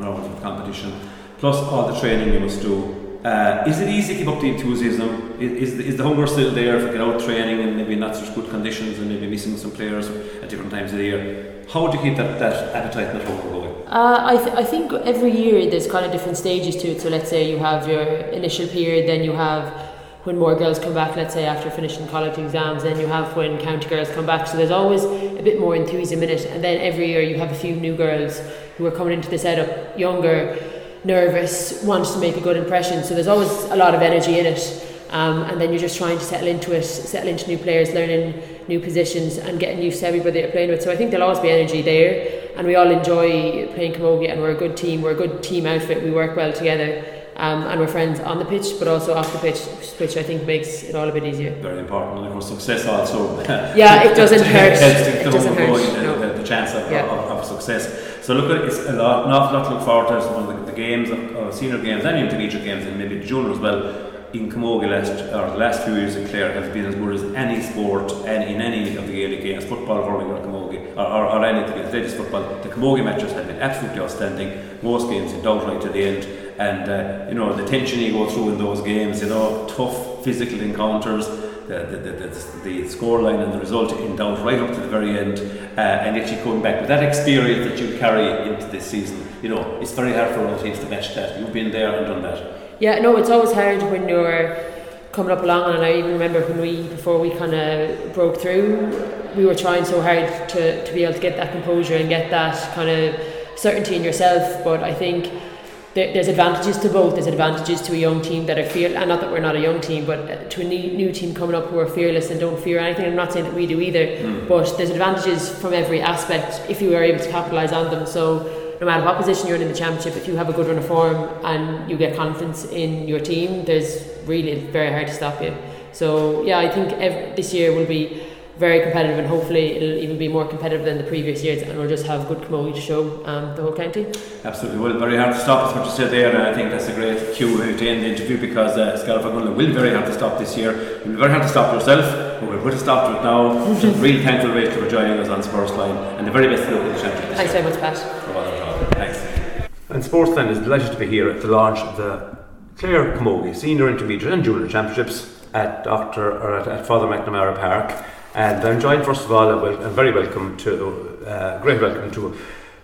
rounds of competition, plus all the training you must do. Uh, is it easy to keep up the enthusiasm? Is, is, the, hunger still there to get out training and maybe not such good conditions and maybe missing some players at different times of the year? How do you keep that, that appetite and that hunger going? Uh, I, th- I think every year there's kind of different stages to it. So let's say you have your initial period, then you have when more girls come back, let's say after finishing college exams, then you have when county girls come back. So there's always a bit more enthusiasm in it. And then every year you have a few new girls who are coming into the setup, younger, nervous, wants to make a good impression. So there's always a lot of energy in it. Um, and then you're just trying to settle into it, settle into new players, learning new positions, and getting used to everybody you're playing with. So I think there'll always be energy there and we all enjoy playing camogie and we're a good team we're a good team outfit we work well together um, and we're friends on the pitch but also off the pitch which I think makes it all a bit easier very important and of course success also *laughs* yeah it doesn't *laughs* hurt it doesn't hurt the, no. the, the, chance of, yeah. of, of, success so look at it's a lot, an awful lot to look forward to one of the, the games of, of senior games and intermediate games and maybe junior as well in Camogie last or the last few years in Clare have been as good as any sport any, in any of the Gaelic games, football, hurling or Camogie or, or, or anything else, ladies football. The Camogie matches have been absolutely outstanding. Most games in right to the end, and uh, you know the tension you go through in those games. You know tough physical encounters. The, the, the, the, the scoreline and the result in doubt right up to the very end, uh, and yet you come back with that experience that you carry into this season. You know, it's very hard for other teams to match that. You've been there and done that. Yeah, no, it's always hard when you're coming up along, and I even remember when we before we kind of broke through, we were trying so hard to to be able to get that composure and get that kind of certainty in yourself. But I think there's advantages to both. There's advantages to a young team that are fear, and not that we're not a young team, but to a new, new team coming up who are fearless and don't fear anything. I'm not saying that we do either, mm. but there's advantages from every aspect if you are able to capitalise on them. So no matter what position you're in in the championship, if you have a good run of form and you get confidence in your team, there's really very hard to stop you. So yeah, I think every, this year will be very competitive and hopefully it'll even be more competitive than the previous years and we'll just have good camogie to show um, the whole county. Absolutely, well very hard to stop is what you said there and I think that's a great cue to end the interview because uh, Scariff will very hard to stop this year. It will be very hard to stop yourself but we'll put a stop to it now. *laughs* Just really thankful Rachel for joining us on Sports Line and the very best of the championship. Thanks very much Pat. And Sportsline is delighted to be here at the launch of the Clare Camogie Senior Intermediate and Junior Championships at Dr. or at, at Father McNamara Park. And I'm joined first of all, I'm very welcome to, uh, great welcome to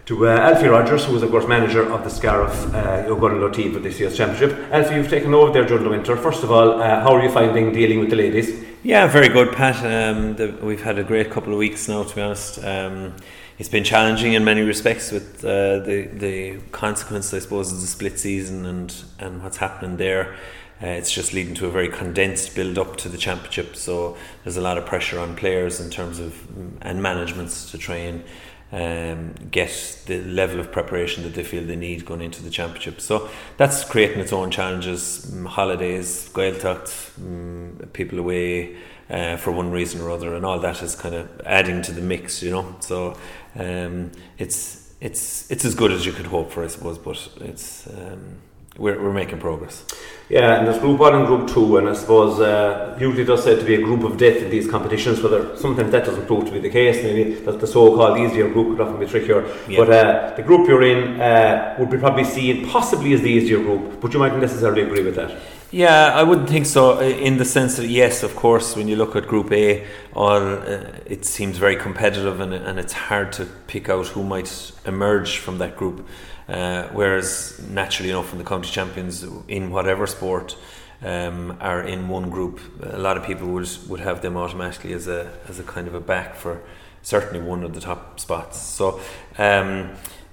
to uh, Alfie Rogers, who is of course manager of the Scariff uh, team for this year's championship. Alfie, you've taken over there during the winter. First of all, uh, how are you finding dealing with the ladies? Yeah, very good, Pat. Um, the, we've had a great couple of weeks now, to be honest. Um, it's been challenging in many respects with uh, the the consequences, I suppose, of the split season and and what's happening there. Uh, it's just leading to a very condensed build up to the championship. So there's a lot of pressure on players in terms of mm, and managements to try and um, get the level of preparation that they feel they need going into the championship. So that's creating its own challenges, mm, holidays, Gaeltacht, um, people away, uh, for one reason or other, and all that is kind of adding to the mix, you know. So um, it's it's it's as good as you could hope for, I suppose, but it's. Um, we're, we're making progress. Yeah, and there's Group 1 and Group 2, and I suppose uh, usually does said to be a group of death in these competitions, whether sometimes that doesn't prove to be the case, maybe that the so called easier group could often be trickier. Yeah. But uh, the group you're in uh, would be probably seen possibly as the easier group, but you mightn't necessarily agree with that. Yeah, I wouldn't think so. In the sense that yes, of course, when you look at Group A, all uh, it seems very competitive, and, and it's hard to pick out who might emerge from that group. Uh, whereas naturally enough, when the county champions in whatever sport um, are in one group, a lot of people would would have them automatically as a as a kind of a back for certainly one of the top spots. So. Um,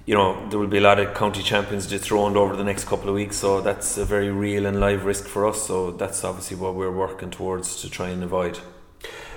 you know, there will be a lot of county champions dethroned over the next couple of weeks, so that's a very real and live risk for us. So that's obviously what we're working towards to try and avoid.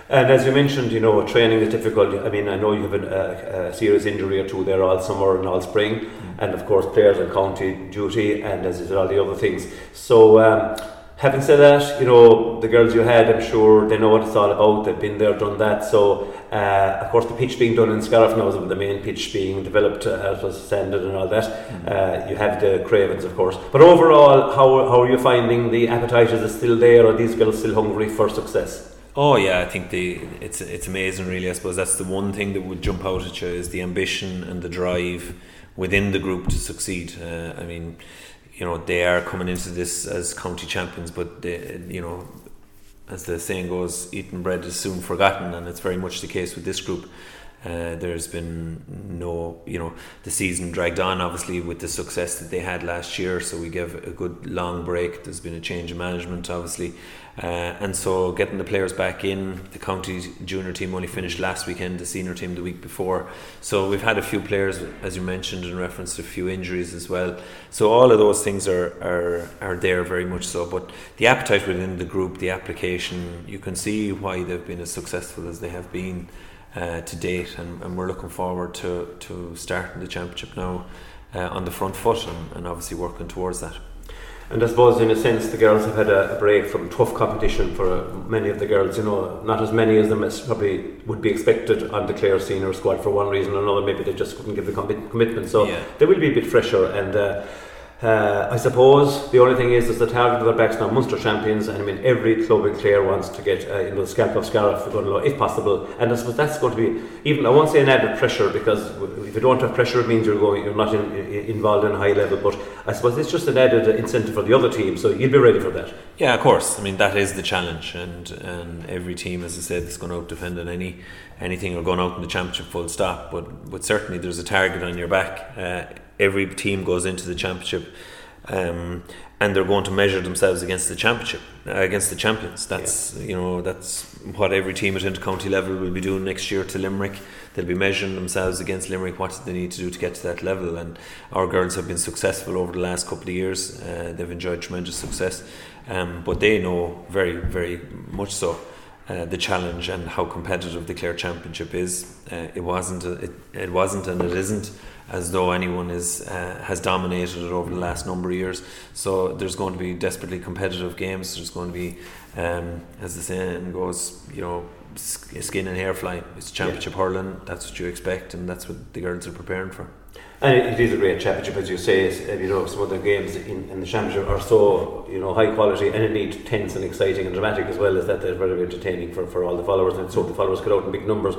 And as you mentioned, you know, training is difficult. I mean, I know you have a, a serious injury or two there all summer and all spring, mm. and of course, players on county duty, and as said, all the other things. So, um, having said that, you know, the girls you had, I'm sure they know what it's all about. They've been there, done that. So, uh, of course, the pitch being done in Scariff now is the main pitch being developed uh, as was sanded and all that. Mm. Uh, you have the Cravens, of course. But overall, how, how are you finding the appetite? Is it still there? Are these girls still hungry for success? Oh yeah, I think the it's it's amazing. Really, I suppose that's the one thing that would jump out at you is the ambition and the drive within the group to succeed. Uh, I mean, you know, they are coming into this as county champions, but they, you know, as the saying goes, eaten bread is soon forgotten, and it's very much the case with this group. Uh, there's been no, you know, the season dragged on obviously with the success that they had last year. So we gave a good long break. There's been a change of management, obviously, uh, and so getting the players back in. The county junior team only finished last weekend. The senior team the week before. So we've had a few players, as you mentioned, in reference to a few injuries as well. So all of those things are are are there very much so. But the appetite within the group, the application, you can see why they've been as successful as they have been uh, to date, and, and, we're looking forward to, to starting the championship now uh, on the front foot and, and, obviously working towards that. And I suppose, in a sense, the girls have had a, break from tough competition for uh, many of the girls. You know, not as many of them as probably would be expected on the Clare senior squad for one reason or another. Maybe they just couldn't give the com- commitment, so yeah. they will be a bit fresher and uh, uh, I suppose the only thing is, is the target of their backs now Munster champions, and I mean every club in Clare wants to get uh, you know the scalp of Scariff if possible, and I suppose that's going to be even I won't say an added pressure because if you don't have pressure, it means you're going you're not in, involved in high level. But I suppose it's just an added incentive for the other team, so you'll be ready for that. Yeah, of course. I mean that is the challenge, and and every team, as I said, is going to defend on any anything or going out in the championship full stop. But but certainly there's a target on your back. Uh, every team goes into the championship um, and they're going to measure themselves against the championship, uh, against the champions. That's yeah. you know that's what every team at intercounty level will be doing next year to Limerick. They'll be measuring themselves against Limerick. What do they need to do to get to that level? And our girls have been successful over the last couple of years. Uh, they've enjoyed tremendous success, um, but they know very very much so. Uh, the challenge and how competitive the Clare Championship is. Uh, it wasn't, a, it, it wasn't, and it isn't as though anyone is uh, has dominated it over the last number of years. So there's going to be desperately competitive games. There's going to be, um, as the saying goes, you know, skin and hair flying. It's championship yeah. hurling. That's what you expect, and that's what the girls are preparing for. And it is a great championship, as you say. Uh, you know, some of the games in, in the championship are so you know high quality and indeed tense and exciting and dramatic as well as that they're very entertaining for, for all the followers and so the followers get out in big numbers.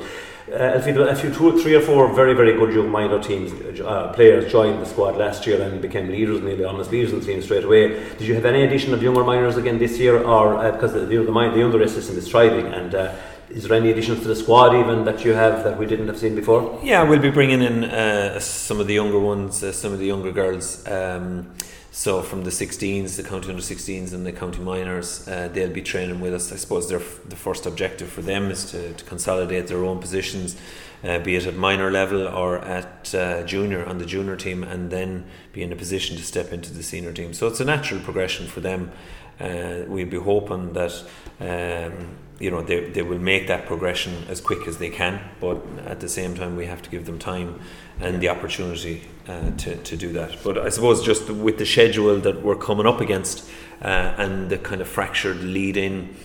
Uh, if you, if you two, three or four very very good young minor teams uh, players joined the squad last year and became leaders, nearly almost leaders in the team straight away. Did you have any addition of younger minors again this year, or uh, because the, you know, the the under system is thriving and uh, is there any additions to the squad even that you have that we didn't have seen before? Yeah, we'll be bringing in uh, some of the younger ones, uh, some of the younger girls. Um, so from the 16s, the county under 16s, and the county minors, uh, they'll be training with us. I suppose their the first objective for them is to, to consolidate their own positions, uh, be it at minor level or at uh, junior on the junior team, and then be in a position to step into the senior team. So it's a natural progression for them. Uh, we'll be hoping that um, you know they, they will make that progression as quick as they can but at the same time we have to give them time and the opportunity uh, to, to do that but I suppose just with the schedule that we're coming up against uh, and the kind of fractured lead in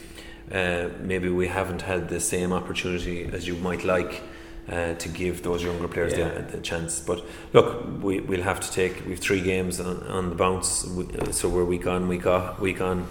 uh, maybe we haven't had the same opportunity as you might like. Uh, to give those younger players yeah. the, the, chance. But look, we, we'll have to take. We've three games on, on the bounce, so we're week on, week off, week on,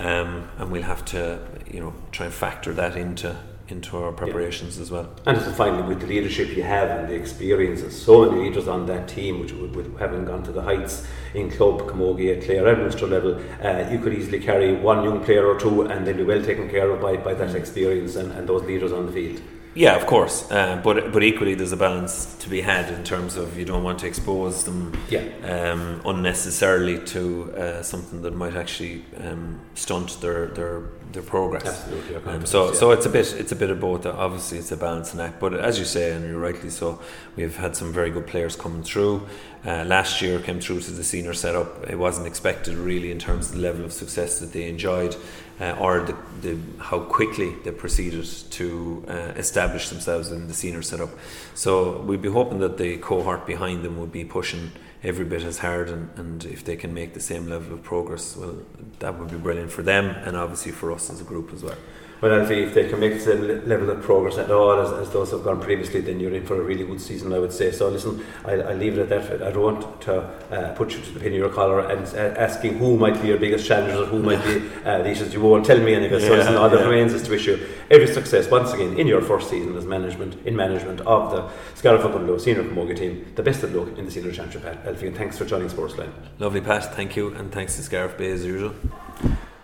um, and we'll have to, you know, try and factor that into into our preparations yeah. as well. And finally, with the leadership you have and the experience of so many leaders on that team, which would, would having gone to the heights in club, Camogie, at Clare and Munster level, uh, you could easily carry one young player or two and then be well taken care of by, by that experience and, and those leaders on the field. Yeah, of course, uh, but but equally there's a balance to be had in terms of you don't want to expose them yeah. um, unnecessarily to uh, something that might actually um, stunt their their their progress. Absolutely. Um, so yeah. so it's a bit it's a bit of both. Obviously, it's a balancing act. But as you say, and you're rightly so, we've had some very good players coming through. Uh, last year came through to the senior setup. It wasn't expected really in terms of the level of success that they enjoyed, uh, or the, the how quickly they proceeded to uh, establish themselves in the senior setup. So we'd be hoping that the cohort behind them would be pushing every bit as hard and, and if they can make the same level of progress well that would be brilliant for them and obviously for us as a group as well well, Alfie, if they can make the same level of progress at all as, as those have gone previously, then you're in for a really good season, I would say. So, listen, I, I leave it at that. I don't want to uh, put you to the pin of your collar and uh, asking who might be your biggest challengers or who might be *laughs* uh, the issues. You won't tell me any of it. So, listen, all that remains is to wish you every success once again in your first season as management in management of the Scariff Low senior camogie team. The best of luck in the senior championship, Alfie, and thanks for joining Sportsline. Lovely, Pat. Thank you, and thanks to Scariff Bay as usual.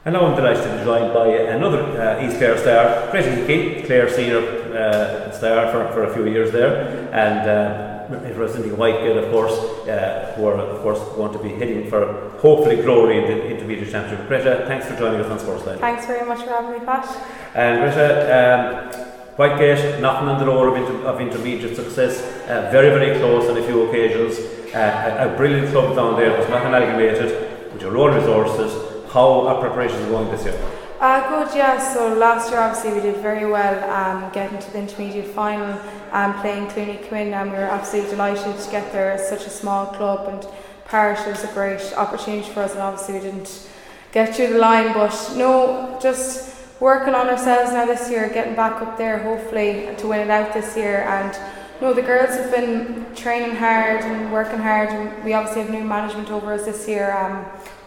And now I'm delighted to be joined by another uh, East Clare star, Greta Hickey, Clare senior uh, star for, for a few years there, and uh, representing Whitegate, of course, uh, who are, of course, going to be heading for hopefully glory in the Intermediate Championship. Greta, thanks for joining us on Sportsline. Thanks very much for having me, Pat. And Greta, um, Whitegate knocking on the door of, inter- of intermediate success, uh, very, very close on a few occasions. Uh, a, a, brilliant club down there, was not amalgamated with your own resources how are preparations going this year? Uh, good, yeah. So last year, obviously, we did very well um, getting to the intermediate final and um, playing Clooney Quin, and we were absolutely delighted to get there as such a small club. And Parish was a great opportunity for us, and obviously, we didn't get through the line. But no, just working on ourselves now this year, getting back up there, hopefully, to win it out this year. And no, the girls have been training hard and working hard, and we obviously have new management over us this year. Um,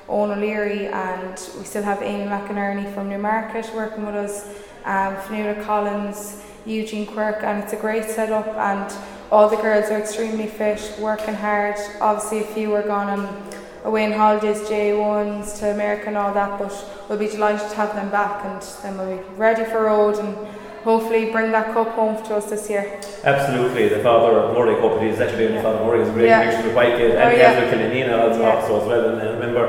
Owen O'Leary, and we still have Amy McInerney from Newmarket working with us, um, Fanula Collins, Eugene Quirk, and it's a great setup. And all the girls are extremely fit, working hard. Obviously, a few are gone on away in holidays, J1s to America and all that, but we'll be delighted to have them back, and then we'll be ready for road and hopefully bring that cup home to us this year. Absolutely. The father of Murray Cup is actually yeah. the father of Murray is a great yeah. connection with Whitegate and oh, yeah. Killanena also, yeah. also as well. And I remember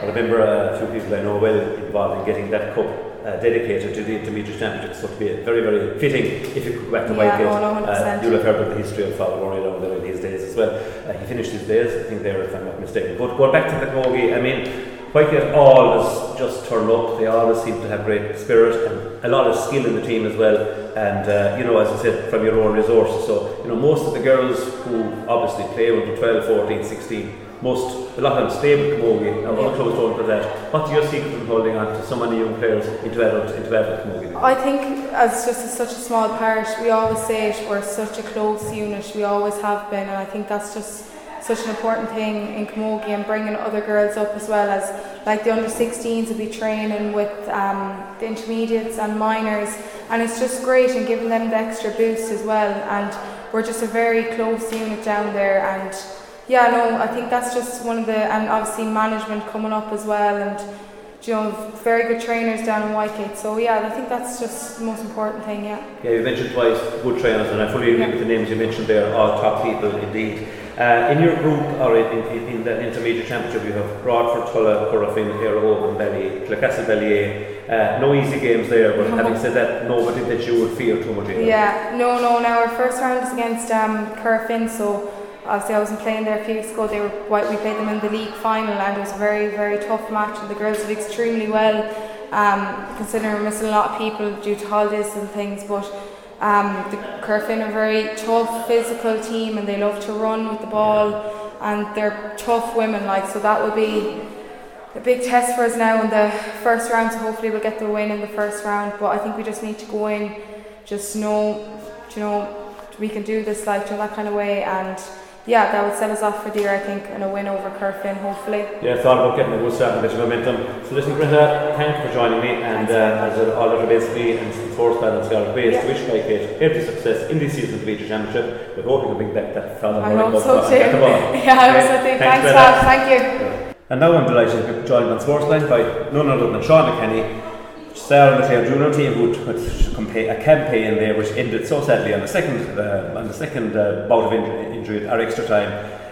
I remember a few people I know well involved in getting that cup uh, dedicated to the intermediate championships. So to be very, very fitting if you could go back to yeah, Whitegate. Uh, you'll have heard of the history of Father Murray down there in his days as well. Uh, he finished his days, I think there, if I'm not mistaken. But going back to the Camogie, I mean, Whitegate always just turn up. They always seem to have great spirit and a lot of skill in the team as well. And uh, you know, as I said, from your own resources. So you know, most of the girls who obviously play under 12, 14, 16, most a lot of them stay with Camogie. Now, yeah. close on to that. What's your secret in holding on to so many young players into adult into adult Camogie? I think as just such a small parish, we always say it. We're such a close unit. We always have been, and I think that's just such an important thing in Camogie and bringing other girls up as well as like the under 16s will be training with um, the intermediates and minors and it's just great and giving them the extra boost as well and we're just a very close unit down there and yeah no I think that's just one of the and obviously management coming up as well and you know, very good trainers down in Whitegate. So yeah, I think that's just the most important thing. Yeah. Yeah, you mentioned twice good trainers, and I fully agree yeah. with the names you mentioned there. All top people indeed. Uh, in your group, or in, in, in, the intermediate championship, you have Broadford, Tulla, Airhove and Belly, Clarecastle Ballyea. Uh, no easy games there, but having said that, nobody that you would fear too much. Yeah, no, no. Now our first round is against um, so obviously I wasn't playing there a few weeks ago. They were we played them in the league final, and it was a very, very tough match. And the girls did extremely well, um, considering we're missing a lot of people due to holidays and things, but. Um, the Corofin are a very tough physical team and they love to run with the ball and they're tough women like so that would be a big test for us now in the first round. So hopefully we'll get the win in the first round. But I think we just need to go in, just know, you know, we can do this like in that kind of way and yeah, that would set us off for the year, I think, and a win over Corofin, hopefully. Yeah, I thought about getting a good start and a bit of momentum. So listen, Brenda, thank you for joining me, and uh, as all remains me and the force band and Scarlet Base, to wish Kate every success in this season of the Beacher Championship. We hope you can bring back that fellow. *laughs* I hope so too. yeah, I also think. Thanks, Thanks Thank you. And now I'm delighted to be joined on Sportsline by none other than Shauna Kenny Star on the Clare junior team who a campaign there which ended so sadly on the second uh, on the second uh, bout of in- injury or extra time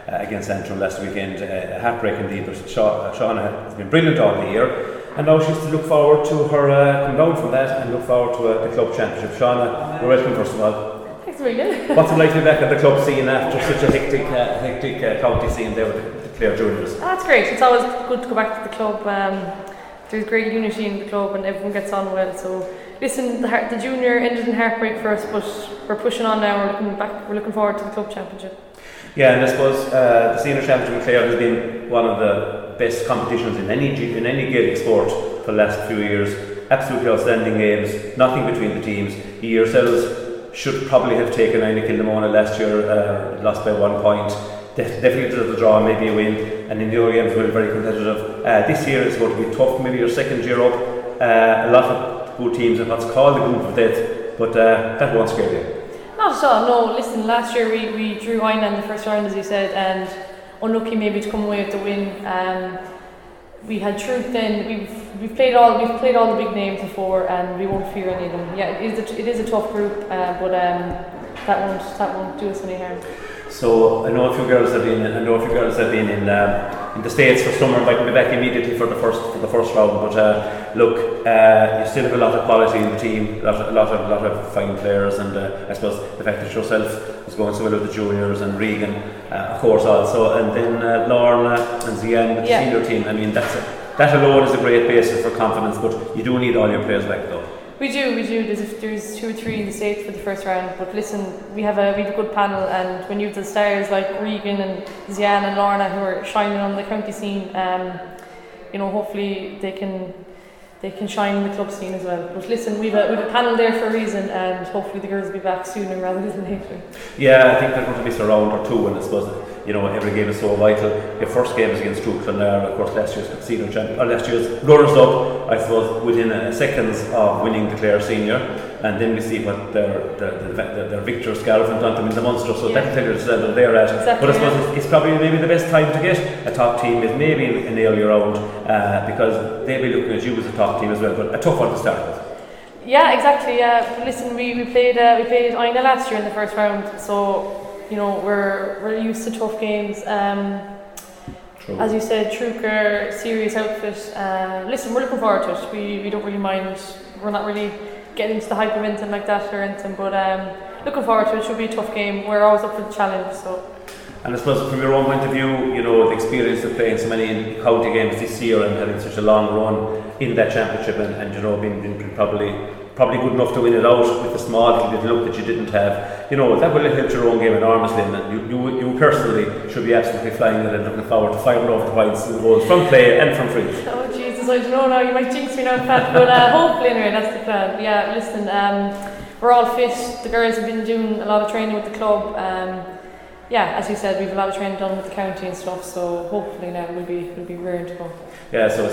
uh, against Antrim last weekend. Uh, a heartbreak indeed, but Sha- Shauna has been brilliant all the year. And now she's to look forward to her uh, come down from that and look forward to uh, the club championship. Shauna, you're welcome first of all. Thanks, Regan. *laughs* What's it like to be back at the club scene after such a hectic, uh, hectic uh, county scene there with the, the Clare juniors? That's great. It's always good to go back to the club. Um, there's great unity in the club and everyone gets on well. So listen, the, the junior ended in heartbreak for us, but we're pushing on now. We're looking back. We're looking forward to the club championship. Yeah, and I suppose uh, the senior championship in Clare has been one of the best competitions in any in any Gaelic sport for the last few years. Absolutely outstanding games, nothing between the teams. You yourselves should probably have taken Inagh Kilnamona last year, uh, lost by one point definitely deserves a draw, maybe a win, and in the other games we're very competitive. Uh, this year is going to be tough, maybe your second year up. Uh, a lot of good teams and what's called the group of death, but uh, that won't scare you. Not at all, no. Listen, last year we, we drew in the first round, as you said, and unlucky maybe to come away with the win. Um, we had truth then. We've we've played all we've played all the big names before, and we won't fear any of them. Yeah, it is a, it is a tough group, uh, but um, that won't that won't do us any harm. So I know a few girls have been. I know a few girls have been in um, in the states for summer. Might be back immediately for the first for the first round. But uh, look, uh, you still have a lot of quality in the team. A lot, of, a lot of a lot of fine players, and uh, I suppose the fact that yourself is going so well with the juniors and Regan, uh, of course, also, and then uh, Lorna and Zian with yeah. the senior team. I mean, that's a, that alone is a great basis for confidence. But you do need all your players back though. We do, we do. There's, there's two or three in the States for the first round. But listen, we have a we have a good panel, and when you have the stars like Regan and Zian and Lorna who are shining on the county scene, um, you know, hopefully they can they can shine in the club scene as well. But listen, we've a, we've a panel there for a reason, and hopefully the girls will be back sooner rather *laughs* than later. Yeah, I think they're going to be a round or two, and I suppose you know every game is so vital. Your first game is against Truagh Clonlara, of course, last year's casino champion, or last year's runners up. I suppose within a seconds of winning the Clare Senior, and then we see what their their, their, their victor Scarlett and them in the Munster. So yeah. that'll tell you the level they're at. Exactly, but I suppose yeah. it's, probably maybe the best time to get a top team is maybe in, the early round uh, because they'll be looking at you as a top team as well. But a tough one to start with. Yeah, exactly. Yeah, listen, we, we played uh, we played Inagh last year in the first round, so you know we're we're used to tough games. Um, as you said, Trúcar, serious outfit. Uh, listen, we're looking forward to it. We, we don't really mind. We're not really getting into the hype of anything like that or anything, but um, looking forward to it. It should be a tough game. We're always up for the challenge. So. And I suppose from your own point of view, you know, the experience of playing so many county games this year and having such a long run in that championship and, and you know, being, being probably probably good enough to win it out with the small little look that you didn't have. You know, that will help your own game enormously. And you, you, you personally should be absolutely flying it and looking forward to firing off the points and goals from play and from free. Oh, Jesus, I don't know now. You might jinx me now, Pat. But uh, hopefully, anyway, that's the plan. Yeah, listen, um, we're all fit. The girls have been doing a lot of training with the club. Um, yeah, as you said, we've a lot of training done with the county and stuff, so hopefully now we'll be we'll be rearing to go. Yeah, so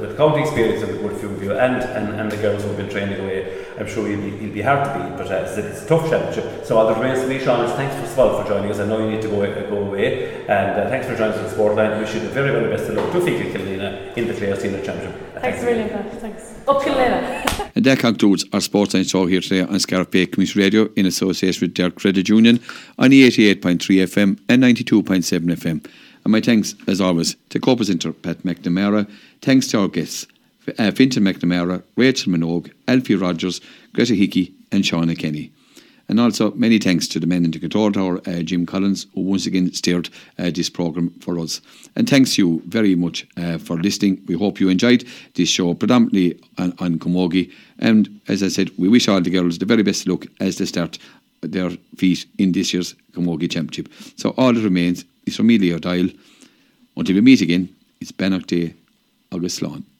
with county experience of a good few of you and, and, and the girls who've been training away, I'm sure you'll be, you'll be hard to beat, but uh, it's, it's a tough championship. So all that remains to be, Sean, is thanks first of all for joining us. I know you need to go, uh, go away, and uh, thanks for joining us in Sportline. Wish you the very, very best of luck to Feakle Killanena in the Clare Senior Championship. Thanks, thanks Pat. Thanks. Up Killanena. *laughs* and that concludes our Sportsline show here today on Scariff Bay Community Radio in association with Derg Credit Union on the 88.3 FM and 92.7 FM. And my thanks, as always, to co-presenter Pat McNamara. Thanks to our guests, uh, Fintan McNamara, Rachel Minogue, Alfie Rogers, Greta Hickey and Shauna Kenny. And also many thanks to the men in the control tower, uh, Jim Collins, who once again steered uh, this programme for us. And thanks you very much uh, for listening. We hope you enjoyed this show predominantly on, on Camogie. And as I said, we wish all the girls the very best luck as they start their feet in this year's Camogie Championship. So all that remains is from me, Leo Dial. Until we meet again, it's Bannock Day agus sláán.